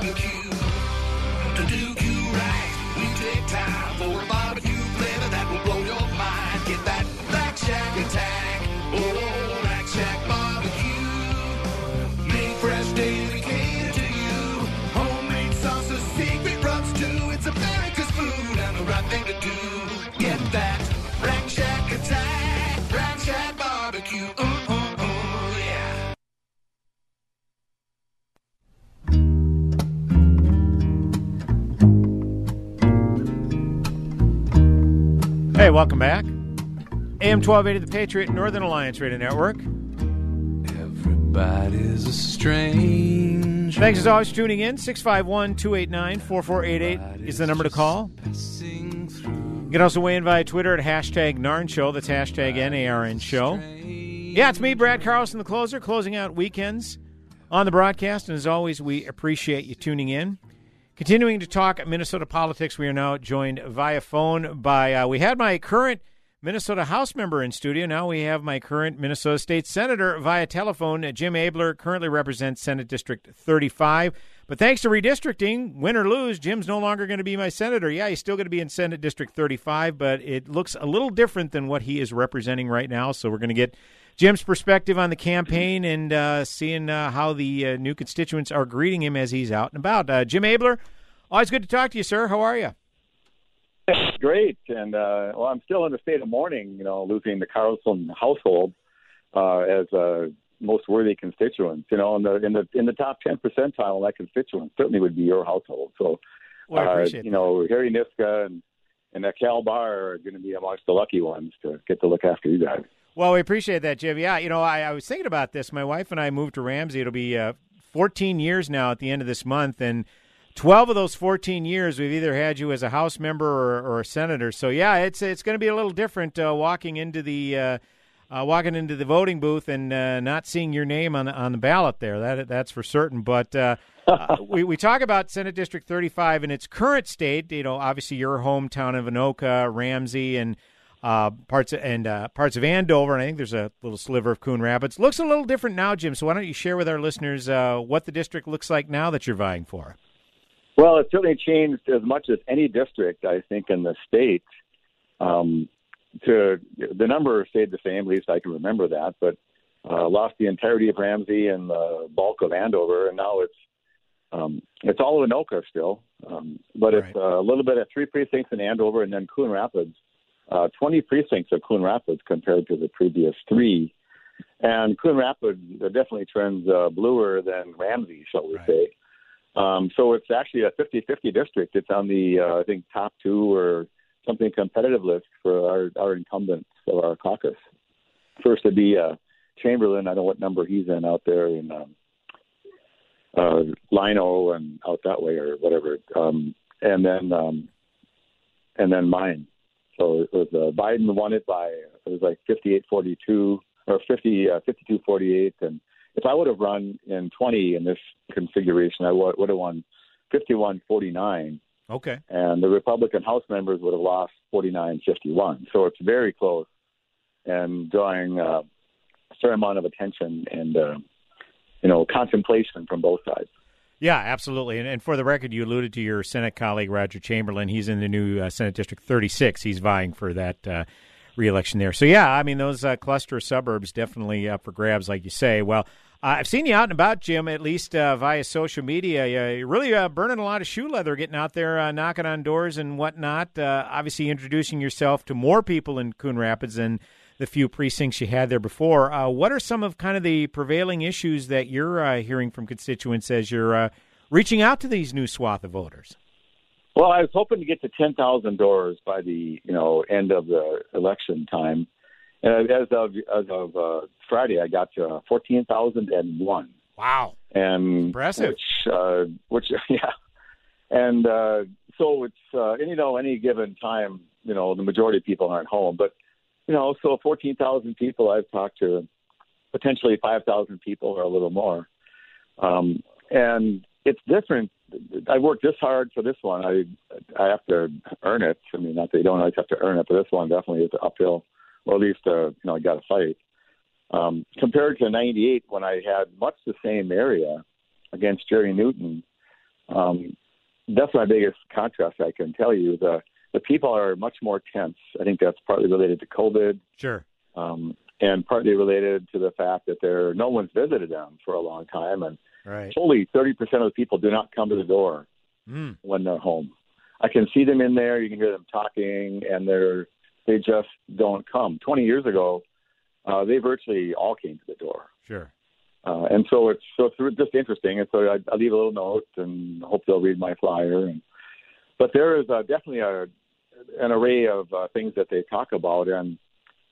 [SPEAKER 12] barbecue.
[SPEAKER 9] Hey, welcome back. AM 1280 The Patriot, Northern Alliance Radio Network.
[SPEAKER 12] Everybody's a stranger.
[SPEAKER 9] Thanks as always for tuning in. 651 289 4488 is the number to call. You can also weigh in via Twitter at hashtag NARN Show. That's hashtag NARN Show. Yeah, it's me, Brad Carlson, the closer, closing out weekends on the broadcast. And as always, we appreciate you tuning in. Continuing to talk Minnesota politics, we are now joined via phone by, uh, we had my current Minnesota House member in studio. Now we have my current Minnesota State Senator via telephone. Jim Abeler currently represents Senate District 35. But thanks to redistricting, win or lose, Jim's no longer going to be my senator. Yeah, he's still going to be in Senate District 35, but it looks a little different than what he is representing right now. So we're going to get Jim's perspective on the campaign and uh, seeing uh, how the uh, new constituents are greeting him as he's out and about. Uh, Jim Abeler, always good to talk to you, sir. How are you?
[SPEAKER 22] Great, and uh, well, I'm still in a state of mourning. You know, losing the Carlson household uh, as a most worthy constituents. You know, in the in the in the top ten percentile of that constituent certainly would be your household. So,
[SPEAKER 9] Well,
[SPEAKER 22] uh, you know, Harry Niska and and uh, Cal Bahr are going to be amongst the lucky ones to get to look after you guys.
[SPEAKER 9] Well, we appreciate that, Jim. Yeah, you know, I, I was thinking about this. My wife and I moved to Ramsey. It'll be uh, 14 years now at the end of this month, and 12 of those 14 years, we've either had you as a House member or, or a senator. So yeah, it's it's going to be a little different uh, walking into the uh, uh, walking into the voting booth and uh, not seeing your name on the, on the ballot there. That that's for certain. But uh, uh, we we talk about Senate District 35 in its current state. You know, obviously your hometown of Anoka, Ramsey, and uh, parts of, and uh, parts of Andover, and I think there's a little sliver of Coon Rapids. Looks a little different now, Jim. So why don't you share with our listeners uh, what the district looks like now that you're vying for?
[SPEAKER 22] Well, it's certainly changed as much as any district, I think, in the state. Um, to the number stayed the same, at least I can remember that, but uh, lost the entirety of Ramsey and the bulk of Andover, and now it's um, it's all of Anoka still, um, but it's uh, a little bit of three precincts in Andover and then Coon Rapids. Uh, 20 precincts of Coon Rapids compared to the previous three. And Coon Rapids definitely trends uh, bluer than Ramsey, shall we say. Um, so it's actually a 50-50 district. It's on the, uh, I think, top two or something competitive list for our, our incumbents of our caucus. First to be uh, Chamberlain. I don't know what number he's in out there in um, uh, Lino and out that way or whatever. Um, and then um, and then mine. So it was uh, Biden won it by it was like 58-42 or 50 uh, 52-48 and if I would have run in 20 in this configuration, I would, would have won 51 49.
[SPEAKER 9] Okay.
[SPEAKER 22] And the Republican House members would have lost 49 51. So it's very close and drawing uh, a fair amount of attention and, uh, you know, contemplation from both sides.
[SPEAKER 9] Yeah, absolutely. And, and, for the record, you alluded to your Senate colleague, Roger Chamberlain. He's in the new uh, Senate District 36. He's vying for that uh, reelection there. So, yeah, I mean, those uh, cluster suburbs definitely up for grabs, like you say. Well, I've seen you out and about, Jim, at least uh, via social media. you're really uh, burning a lot of shoe leather, getting out there, uh, knocking on doors and whatnot. Obviously, introducing yourself to more people in Coon Rapids than the few precincts you had there before. Uh, what are some of kind of the prevailing issues that you're hearing from constituents as you're reaching out to these new swath of voters?
[SPEAKER 22] Well, I was hoping to get to 10,000 doors by the you know end of the election time. And as of as of uh, Friday, I got to fourteen thousand and one.
[SPEAKER 9] Wow!
[SPEAKER 22] And
[SPEAKER 9] impressive.
[SPEAKER 22] Which, uh, which, yeah, and uh, so it's uh, and you know any given time, you know the majority of people aren't home, but you know so fourteen thousand people I've talked to, potentially five thousand people or a little more, um, and it's different. I worked this hard for this one. I I have to earn it. I mean, not that you don't always have to earn it, but this one definitely is uphill or at least uh, you know I got to fight. Um, compared to '98, when I had much the same area against Jerry Newton, um, that's my biggest contrast. I can tell you the the people are much more tense. I think that's partly related to COVID.
[SPEAKER 9] Sure.
[SPEAKER 22] Um, and partly related to the fact that there no one's visited them for a long time, and
[SPEAKER 9] right.
[SPEAKER 22] fully 30% of the people do not come to the door
[SPEAKER 9] mm.
[SPEAKER 22] when they're home. I can see them in there. You can hear them talking, and they're they just don't come. 20 years ago, uh, they virtually all came to the door.
[SPEAKER 9] Sure.
[SPEAKER 22] Uh, and so it's so it's just interesting. And so I, I leave a little note and hope they'll read my flyer. And but there is uh, definitely a an array of uh, things that they talk about, and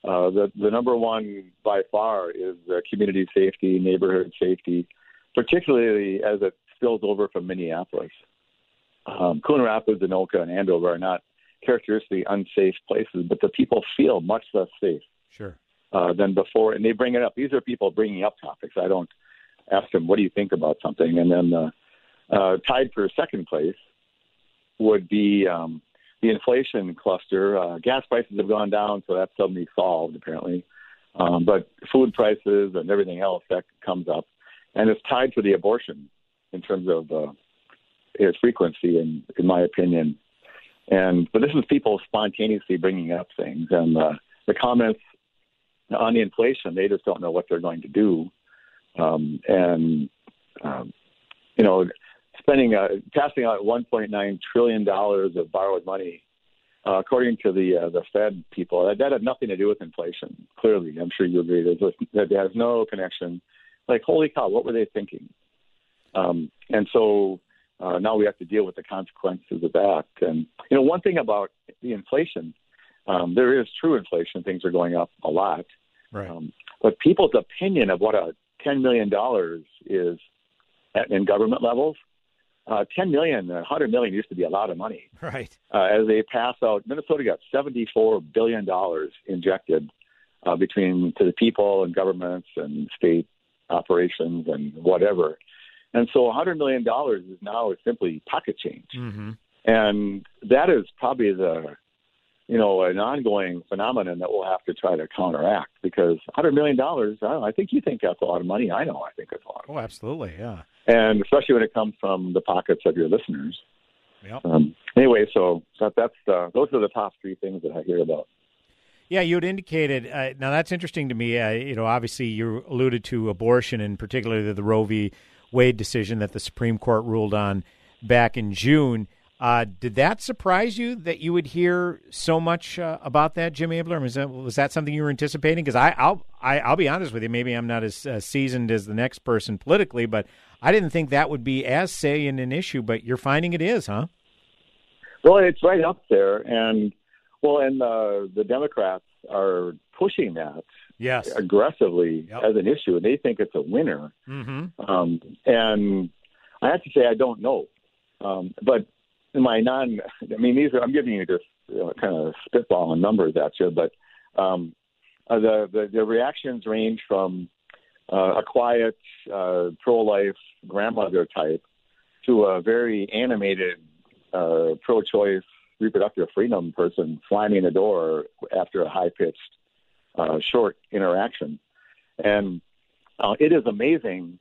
[SPEAKER 22] uh, the the number one by far is uh, community safety, neighborhood safety, particularly as it spills over from Minneapolis. Um, Coon Rapids, Anoka, and Andover are not characteristically unsafe places, but the people feel much less safe
[SPEAKER 9] sure.
[SPEAKER 22] uh, than before, and they bring it up. These are people bringing up topics. I don't ask them, "What do you think about something?" And then uh, uh, tied for second place would be um, the inflation cluster. Uh, gas prices have gone down, so that's suddenly solved apparently. Um, but food prices and everything else that comes up, and it's tied to the abortion in terms of uh, its frequency, in, in my opinion. And but this is people spontaneously bringing up things, and uh, the comments on the inflation, they just don't know what they're going to do, um, and um, you know, spending uh, passing out 1.9 trillion dollars of borrowed money, uh, according to the uh, the Fed people, that, that had nothing to do with inflation. Clearly, I'm sure you agree. There's, that has no connection. Like, holy cow, what were they thinking? Um, and so uh, now we have to deal with the consequences of that. And you know, one thing about the inflation, um, there is true inflation; things are going up a lot.
[SPEAKER 9] Right.
[SPEAKER 22] Um, but people's opinion of what a ten million dollars is at, in government levels, uh, ten million, a hundred million used to be a lot of money.
[SPEAKER 9] Right.
[SPEAKER 22] Uh, as they pass out, Minnesota got seventy-four billion dollars injected uh, between to the people and governments and state operations and whatever. And so, a hundred million dollars is now simply pocket change,
[SPEAKER 9] Mm-hmm.
[SPEAKER 22] and that is probably the you know, an ongoing phenomenon that we'll have to try to counteract because $100 million, I, I think you think that's a lot of money. I know I think it's a lot.
[SPEAKER 9] Oh, absolutely. Yeah.
[SPEAKER 22] And especially when it comes from the pockets of your listeners.
[SPEAKER 9] Yep.
[SPEAKER 22] Um, anyway, so that, that's uh, those are the top three things that I hear about.
[SPEAKER 9] Yeah, you had indicated. Uh, now that's interesting to me. Uh, you know, obviously you alluded to abortion and particularly the Roe v. Wade decision that the Supreme Court ruled on back in June. Uh, did that surprise you that you would hear so much uh, about that, Jim Abeler? Was that was that something you were anticipating? Because I, I'll I, I'll be honest with you. Maybe I'm not as uh, seasoned as the next person politically, but I didn't think that would be as salient an issue. But you're finding it is, huh?
[SPEAKER 22] Well, it's right up there, and well, and uh, the Democrats are pushing that
[SPEAKER 9] yes
[SPEAKER 22] aggressively
[SPEAKER 9] Yep.
[SPEAKER 22] as an issue, and they think it's a winner.
[SPEAKER 9] Mm-hmm.
[SPEAKER 22] Um, and I have to say, I don't know. Um, but in my non, I mean, these are, I'm giving you just you know, kind of spitballing numbers at you, but um, uh, the, the, the reactions range from uh, a quiet, uh, pro life grandmother type to a very animated, uh, pro choice, reproductive freedom person slamming the door after a high pitched, uh, short interaction. And uh, it is amazing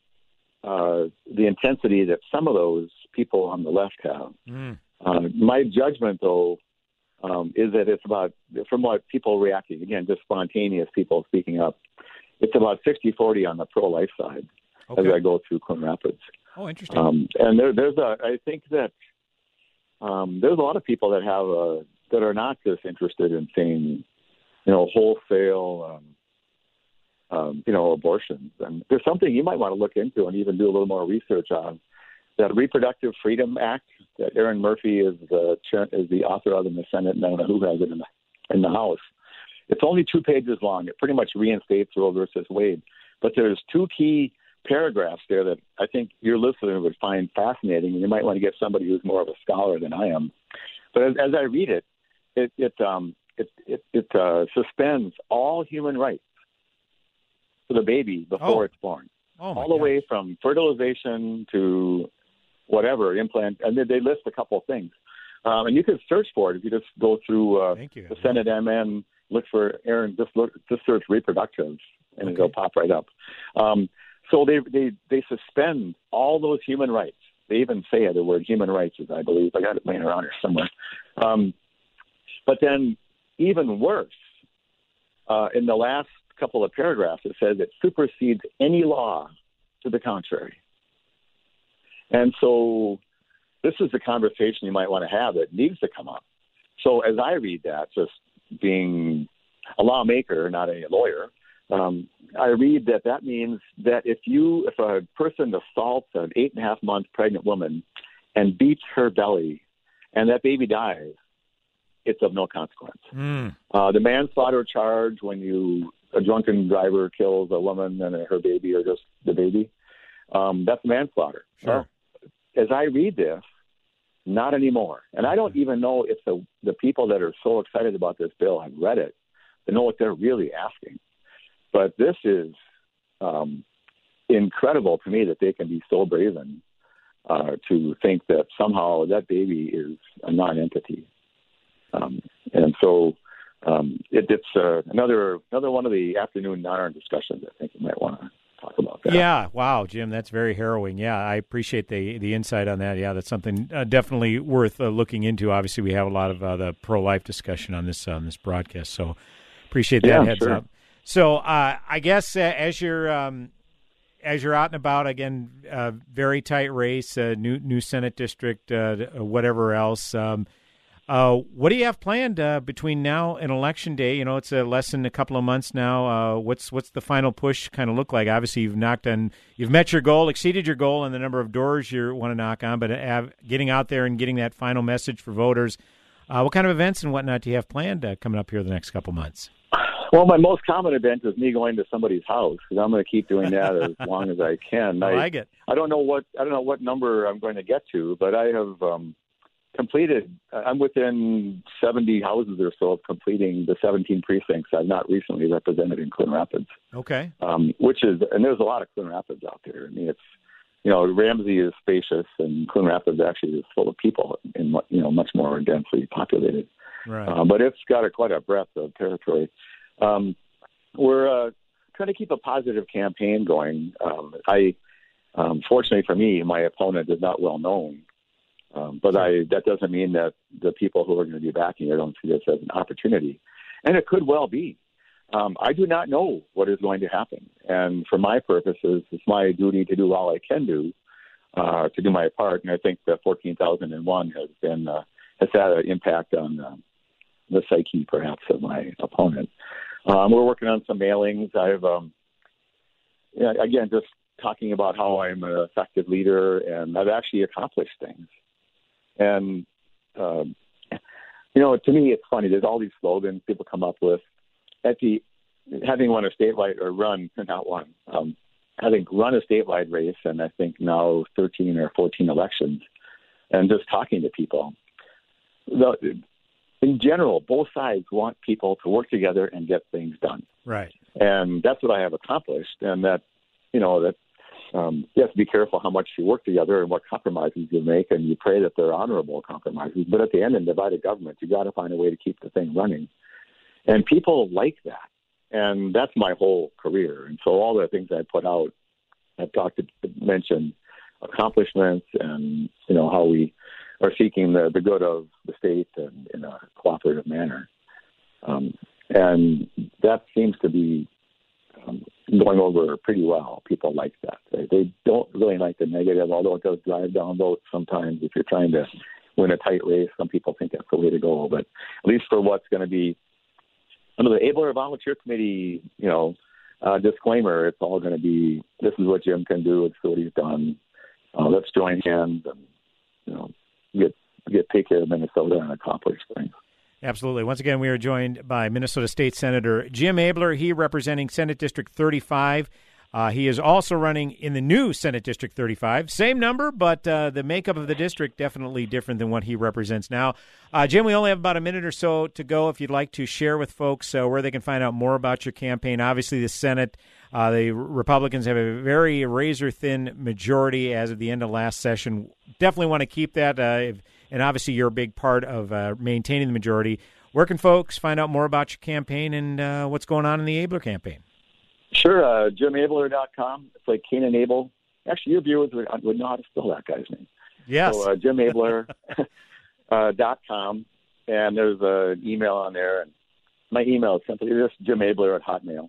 [SPEAKER 22] uh, the intensity that some of those people on the left have.
[SPEAKER 9] Mm.
[SPEAKER 22] Uh, my judgment, though, um, is that it's about, from what people reacting, again, just spontaneous people speaking up, it's about 60 40 on the pro life side as I go through Coon Rapids.
[SPEAKER 9] Oh, interesting.
[SPEAKER 22] Um, and there, there's a, I think that um, there's a lot of people that have a, that are not just interested in saying, you know, wholesale, um, um, you know, abortions. And there's something you might want to look into and even do a little more research on. That Reproductive Freedom Act that Erin Murphy is the chair, is the author of in the Senate, and I don't know who has it in the in the House. It's only two pages long. It pretty much reinstates Roe versus Wade, but there's two key paragraphs there that I think your listener would find fascinating, and you might want to get somebody who's more of a scholar than I am. But as, as I read it, it it um, it it, it uh, suspends all human rights for the baby before
[SPEAKER 9] Oh.
[SPEAKER 22] it's born,
[SPEAKER 9] Oh
[SPEAKER 22] all the way from fertilization to whatever implant, and they, they list a couple of things. Um, and you can search for it if you just go through uh,
[SPEAKER 9] Thank you.
[SPEAKER 22] the Senate MN, look for Erin, just look, just search reproductive, and it'll pop right up. Um, so they they they suspend all those human rights. They even say the word human rights, as I believe. I got it laying around here somewhere. Um, but then, even worse, uh, in the last couple of paragraphs, it says it supersedes any law to the contrary. And so, this is the conversation you might want to have that needs to come up. So, as I read that, just being a lawmaker, not a lawyer, um, I read that that means that if you, if a person assaults an eight and a half month pregnant woman and beats her belly, and that baby dies, it's of no consequence.
[SPEAKER 9] Mm.
[SPEAKER 22] Uh, the manslaughter charge when you a drunken driver kills a woman and her baby or just the baby, um, that's manslaughter.
[SPEAKER 9] Sure.
[SPEAKER 22] As I read this, not anymore. And I don't even know if the the people that are so excited about this bill have read it to know what they're really asking. But this is um, incredible to me that they can be so brazen uh, to think that somehow that baby is a non-entity. Um, and so um, it, it's uh, another another one of the afternoon non discussions. I think you might want to talk about that.
[SPEAKER 9] Yeah, wow, Jim, that's very harrowing. Yeah, I appreciate the the insight on that. Yeah, that's something uh, definitely worth uh, looking into. Obviously, we have a lot of uh, the pro life discussion on this on this broadcast, so appreciate that
[SPEAKER 22] Yeah,
[SPEAKER 9] heads
[SPEAKER 22] sure.
[SPEAKER 9] up. So, uh, I guess uh, as you're um, as you're out and about again, uh, very tight race, uh, new new Senate district, uh, whatever else. Um, uh, what do you have planned uh, between now and election day? You know, it's uh, less than a couple of months now. Uh, what's what's the final push kind of look like? Obviously, you've knocked on, you've met your goal, exceeded your goal, and the number of doors you want to knock on. But have, getting out there and getting that final message for voters. Uh, what kind of events and whatnot do you have planned uh, coming up here the next couple months?
[SPEAKER 22] Well, my most common event is me going to somebody's house because I'm going to keep doing that as long as I can.
[SPEAKER 9] I like it.
[SPEAKER 22] I don't know what I don't know what number I'm going to get to, but I have um, completed. I'm within 70 houses or so of completing the 17 precincts I've not recently represented in Coon Rapids,
[SPEAKER 9] Okay.
[SPEAKER 22] um, which is and there's a lot of Coon Rapids out there. I mean, it's you know Ramsey is spacious and Coon Rapids actually is full of people and you know much more densely populated.
[SPEAKER 9] Right.
[SPEAKER 22] Uh, but it's got a, quite a breadth of territory. Um, we're uh, trying to keep a positive campaign going. Um, I, um, fortunately for me, my opponent is not well known, um, but I that doesn't mean that the people who are going to be backing it don't see this as an opportunity, and it could well be. Um, I do not know what is going to happen, and for my purposes, it's my duty to do all I can do uh, to do my part. And I think the 14,001 has been uh, has had an impact on um, the psyche, perhaps, of my opponent. Um, we're working on some mailings. I've, um, again, just talking about how I'm an effective leader, and I've actually accomplished things. And um, you know, to me, it's funny. There's all these slogans people come up with. At the having won a statewide or run, not won, um, having run a statewide race, and I think now 13 or 14 elections, and just talking to people. The, in general, both sides want people to work together and get things done,
[SPEAKER 9] Right.
[SPEAKER 22] and that's what I have accomplished. And that, you know, that um, you have to be careful how much you work together and what compromises you make, and you pray that they're honorable compromises. But at the end, in divided government, you got to find a way to keep the thing running, and people like that, and that's my whole career. And so all the things I put out, I've talked to mention accomplishments and you know how we are seeking the, the good of the state and in a cooperative manner. Um, and that seems to be um, going over pretty well. People like that. They, don't really like the negative, although it does drive down votes sometimes if you're trying to win a tight race. Some people think that's the way to go. But at least for what's going to be under the Abeler Volunteer Committee, you know, uh, disclaimer, it's all going to be this is what Jim can do, it's what he's done. Uh, let's join hands and, you know, get get take care of Minnesota and accomplish things.
[SPEAKER 9] Absolutely. Once again, we are joined by Minnesota State Senator Jim Abeler. He representing Senate District 35. Uh, he is also running in the new Senate District 35. Same number, but uh, the makeup of the district definitely different than what he represents now. Uh, Jim, we only have about a minute or so to go. If you'd like to share with folks uh, where they can find out more about your campaign, obviously the Senate, uh, the Republicans have a very razor thin majority as of the end of last session. Definitely want to keep that, uh, if, and obviously you're a big part of uh, maintaining the majority. Where can folks find out more about your campaign and uh, what's going on in the Abeler campaign?
[SPEAKER 22] Sure, uh, JimAbeler.com. It's like and Abel. Actually, your viewers would, would know how to spell that guy's name.
[SPEAKER 9] Yes.
[SPEAKER 22] So uh, JimAbeler uh, and there's an email on there. And my email is simply just JimAbeler at Hotmail.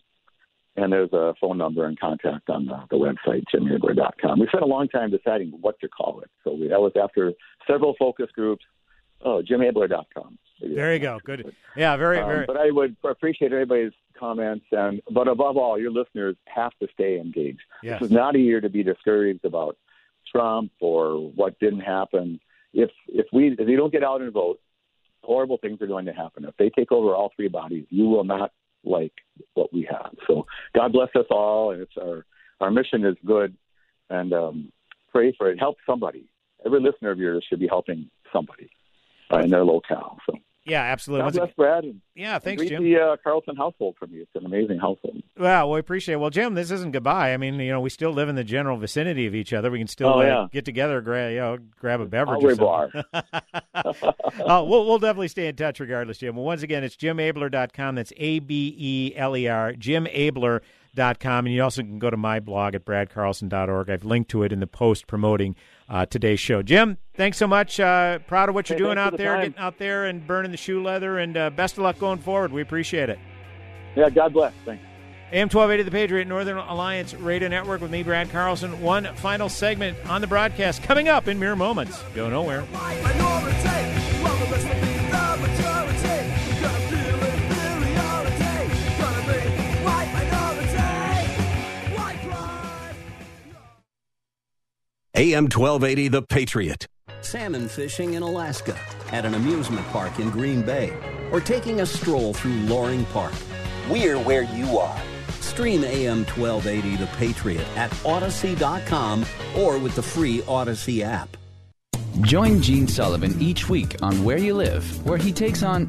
[SPEAKER 22] And there's a phone number and contact on the, the website, JimAbeler.com. We spent a long time deciding what to call it. So we, that was after several focus groups. Oh, JimAbeler.com.
[SPEAKER 9] There you go. Good. Yeah, very,
[SPEAKER 22] Um,
[SPEAKER 9] very.
[SPEAKER 22] but I would appreciate everybody's comments, and but above all, your listeners have to stay engaged.
[SPEAKER 9] Yes.
[SPEAKER 22] This is not a year to be discouraged about Trump or what didn't happen. If if we if you don't get out and vote, horrible things are going to happen. If they take over all three bodies, you will not like what we have. So God bless us all, and it's our our mission is good, and um, pray for it. Help somebody. Every listener of yours should be helping somebody uh, in their locale. So.
[SPEAKER 9] Yeah, absolutely.
[SPEAKER 22] God bless Brad. And,
[SPEAKER 9] Yeah, thanks, Jim.
[SPEAKER 22] the uh, Carlson household from you. It's an amazing household.
[SPEAKER 9] Well, we appreciate it. Well, Jim, this isn't goodbye. I mean, you know, we still live in the general vicinity of each other. We can still
[SPEAKER 22] Oh,
[SPEAKER 9] uh,
[SPEAKER 22] yeah.
[SPEAKER 9] get together, grab, you know, grab a beverage. Or something. oh, we'll, we'll definitely stay in touch regardless, Jim. Well, once again, it's jimabeler.com. That's A B E L E R, jimabeler.com. And you also can go to my blog at bradcarlson.org. I've linked to it in the post promoting uh, today's show. Jim, thanks so much. Uh, proud of what you're
[SPEAKER 22] Hey,
[SPEAKER 9] doing out
[SPEAKER 22] the
[SPEAKER 9] there,
[SPEAKER 22] time.
[SPEAKER 9] getting out there and burning the shoe leather. And uh, best of luck going forward. We appreciate it.
[SPEAKER 22] Yeah, God bless. Thanks.
[SPEAKER 9] AM 1280 The Patriot Northern Alliance Radio Network with me, Brad Carlson. One final segment on the broadcast coming up in mere moments. Go nowhere.
[SPEAKER 1] AM 1280 The Patriot.
[SPEAKER 23] Salmon fishing in Alaska, at an amusement park in Green Bay, or taking a stroll through Loring Park.
[SPEAKER 1] We're where you are. Stream AM 1280 The Patriot at Odyssey.com or with the free Odyssey app.
[SPEAKER 23] Join Gene Sullivan each week on Where You Live, where he takes on.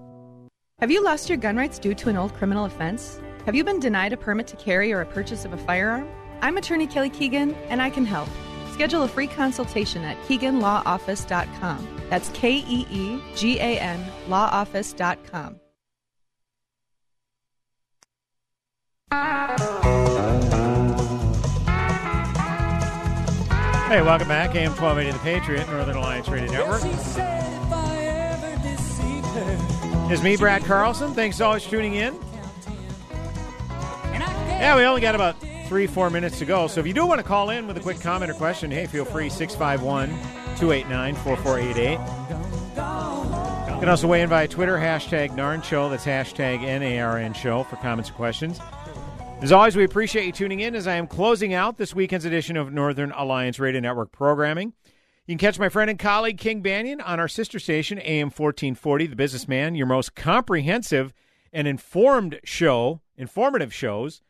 [SPEAKER 24] Have you lost your gun rights due to an old criminal offense? Have you been denied a permit to carry or a purchase of a firearm? I'm attorney Kelly Keegan, and I can help. Schedule a free consultation at KeeganLawOffice.com. That's K E E G A N LawOffice.com.
[SPEAKER 9] Hey, welcome back. AM 1280 The Patriot, Northern Alliance Radio Network. It's me, Brad Carlson. Thanks always for tuning in. Yeah, we only got about three, four minutes to go. So if you do want to call in with a quick comment or question, hey, feel free 651 289 4488. You can also weigh in via Twitter, hashtag NARN Show. That's hashtag NARN Show for comments or questions. As always, we appreciate you tuning in as I am closing out this weekend's edition of Northern Alliance Radio Network programming. You can catch my friend and colleague King Banaian on our sister station, AM 1440, The Businessman, your most comprehensive and informed show, informative shows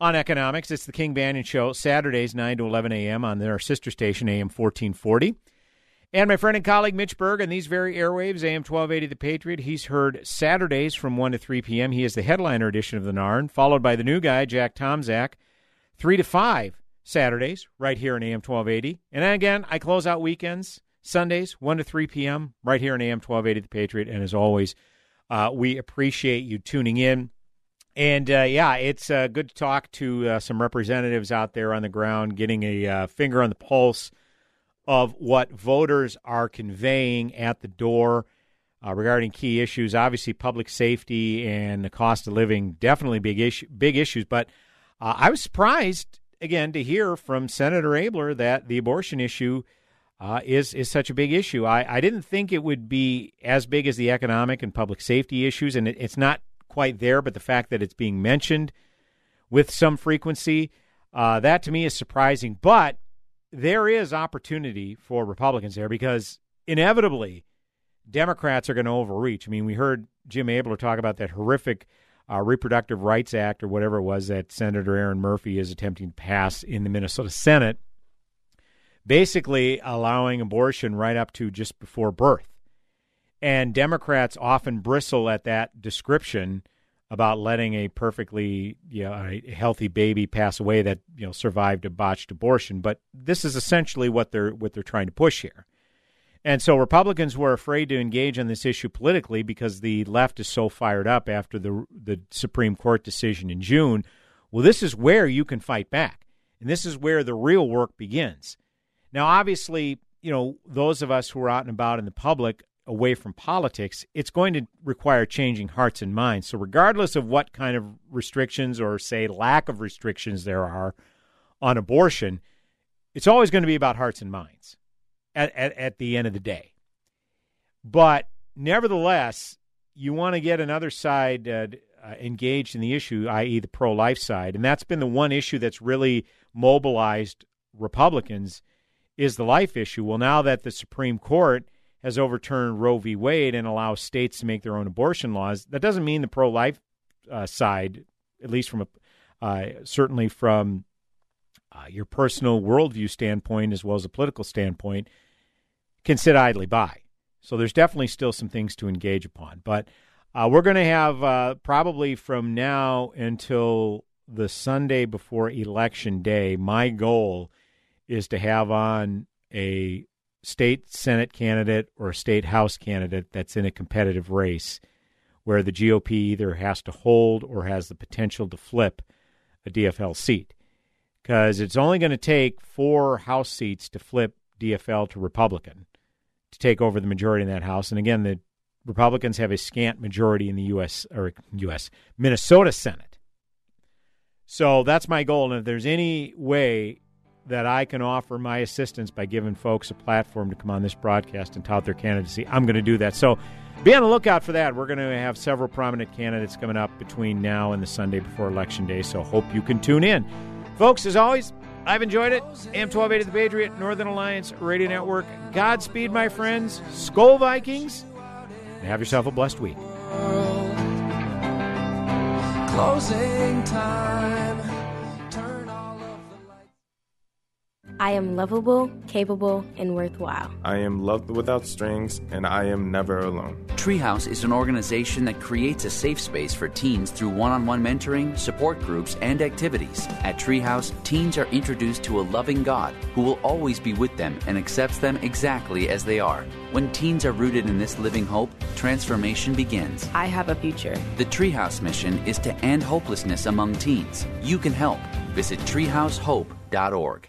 [SPEAKER 9] on economics. It's the King Banaian Show, Saturdays, 9 to 11 a.m. on their sister station, AM 1440. And my friend and colleague Mitch Berg on these very airwaves, AM 1280 The Patriot. He's heard Saturdays from 1 to 3 p.m. He is the headliner edition of the NARN, followed by the new guy, Jack Tomczak, 3 to 5 Saturdays, right here in AM 1280. And then again, I close out weekends, Sundays, 1 to 3 p.m., right here in AM 1280 The Patriot. And as always, uh, we appreciate you tuning in. And uh, yeah, it's uh, good to talk to uh, some representatives out there on the ground, getting a uh, finger on the pulse of what voters are conveying at the door uh, regarding key issues. Obviously, public safety and the cost of living definitely big issue, big issues. But I was surprised again to hear from Senator Abeler that the abortion issue uh, is is such a big issue. I, I didn't think it would be as big as the economic and public safety issues, and it, it's not quite there. But the fact that it's being mentioned with some frequency, uh, that to me is surprising. But there is opportunity for Republicans there because inevitably Democrats are going to overreach. I mean, we heard Jim Abeler talk about that horrific uh, Reproductive Rights Act or whatever it was that Senator Erin Murphy is attempting to pass in the Minnesota Senate. basically allowing abortion right up to just before birth. And Democrats often bristle at that description about letting a perfectly you know, a healthy baby pass away that you know survived a botched abortion. But this is essentially what they're what they're trying to push here. And so Republicans were afraid to engage on this issue politically because the left is so fired up after the the Supreme Court decision in June. Well, this is where you can fight back. And this is where the real work begins. Now, obviously, you know, those of us who are out and about in the public away from politics, it's going to require changing hearts and minds. So, regardless of what kind of restrictions or, say, lack of restrictions there are on abortion, it's always going to be about hearts and minds at, at, at the end of the day. But nevertheless, you want to get another side uh, uh, engaged in the issue, i.e., the pro life side. And that's been the one issue that's really mobilized Republicans is the life issue. Well, now that the Supreme Court has overturned Roe v. Wade and allows states to make their own abortion laws, that doesn't mean the pro life uh, side, at least from a uh, certainly from uh, your personal worldview standpoint as well as a political standpoint, can sit idly by. So there's definitely still some things to engage upon. But uh, we're going to have uh, probably from now until the Sunday before Election Day, my goal is to have on a state Senate candidate or a state House candidate that's in a competitive race where the GOP either has to hold or has the potential to flip a DFL seat. Because it's only going to take four House seats to flip DFL to Republican to take over the majority in that House. And again, the Republicans have a scant majority in the U.S. or U.S. Minnesota Senate. So that's my goal. And if there's any way that I can offer my assistance by giving folks a platform to come on this broadcast and tout their candidacy, I'm going to do that. So be on the lookout for that. We're going to have several prominent candidates coming up between now and the Sunday before Election Day. So hope you can tune in. Folks, as always, I've enjoyed it. AM 1280 The Patriot, Northern Alliance Radio Network. Godspeed, my friends. Skol Vikings. And have yourself a blessed week.
[SPEAKER 25] Closing time.
[SPEAKER 26] I am lovable, capable, and worthwhile.
[SPEAKER 27] I am loved without strings, and I am never alone.
[SPEAKER 23] Treehouse is an organization that creates a safe space for teens through one on one mentoring, support groups, and activities. At Treehouse, teens are introduced to a loving God who will always be with them and accepts them exactly as they are. When teens are rooted in this living hope, transformation begins.
[SPEAKER 26] I have a future.
[SPEAKER 23] The Treehouse mission is to end hopelessness among teens. You can help. Visit treehousehope.org.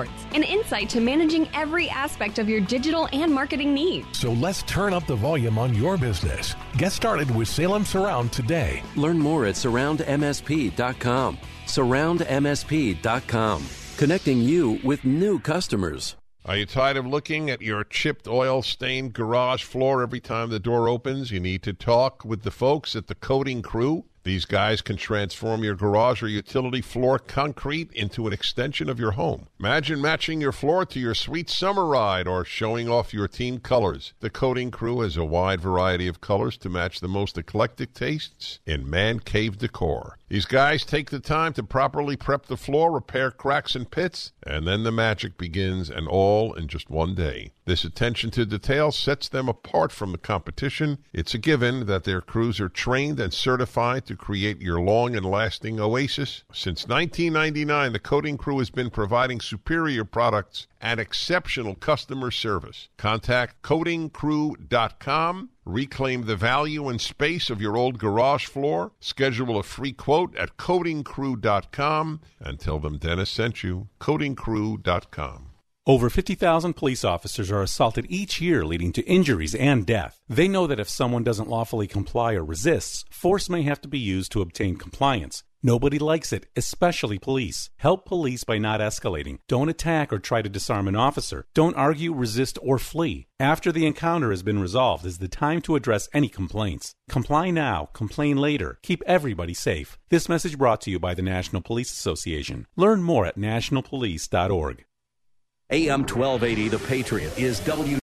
[SPEAKER 28] reports and insight to managing every aspect of your digital and marketing needs.
[SPEAKER 29] So let's turn up the volume on your business. Get started with Salem Surround today.
[SPEAKER 30] Learn more at surroundmsp.com. Surroundmsp.com, connecting you with new customers.
[SPEAKER 31] Are you tired of looking at your chipped oil stained garage floor every time the door opens? You need to talk with the folks at the coating crew. These guys can transform your garage or utility floor concrete into an extension of your home. Imagine matching your floor to your sweet summer ride or showing off your team colors. The coating crew has a wide variety of colors to match the most eclectic tastes in man cave decor. These guys take the time to properly prep the floor, repair cracks and pits, and then the magic begins, and all in just one day. This attention to detail sets them apart from the competition. It's a given that their crews are trained and certified to create your long and lasting oasis. Since 1999, the coating crew has been providing superior products and exceptional customer service. Contact coatingcrew.com. Reclaim the value and space of your old garage floor. Schedule a free quote at coatingcrew.com and tell them Dennis sent you. coatingcrew.com.
[SPEAKER 32] Over 50,000 police officers are assaulted each year, leading to injuries and death. They know that if someone doesn't lawfully comply or resists, force may have to be used to obtain compliance. Nobody likes it, especially police. Help police by not escalating. Don't attack or try to disarm an officer. Don't argue, resist, or flee. After the encounter has been resolved is the time to address any complaints. Comply now, complain later. Keep everybody safe. This message brought to you by the National Police Association. Learn more at nationalpolice.org.
[SPEAKER 1] AM 1280, The Patriot, is W.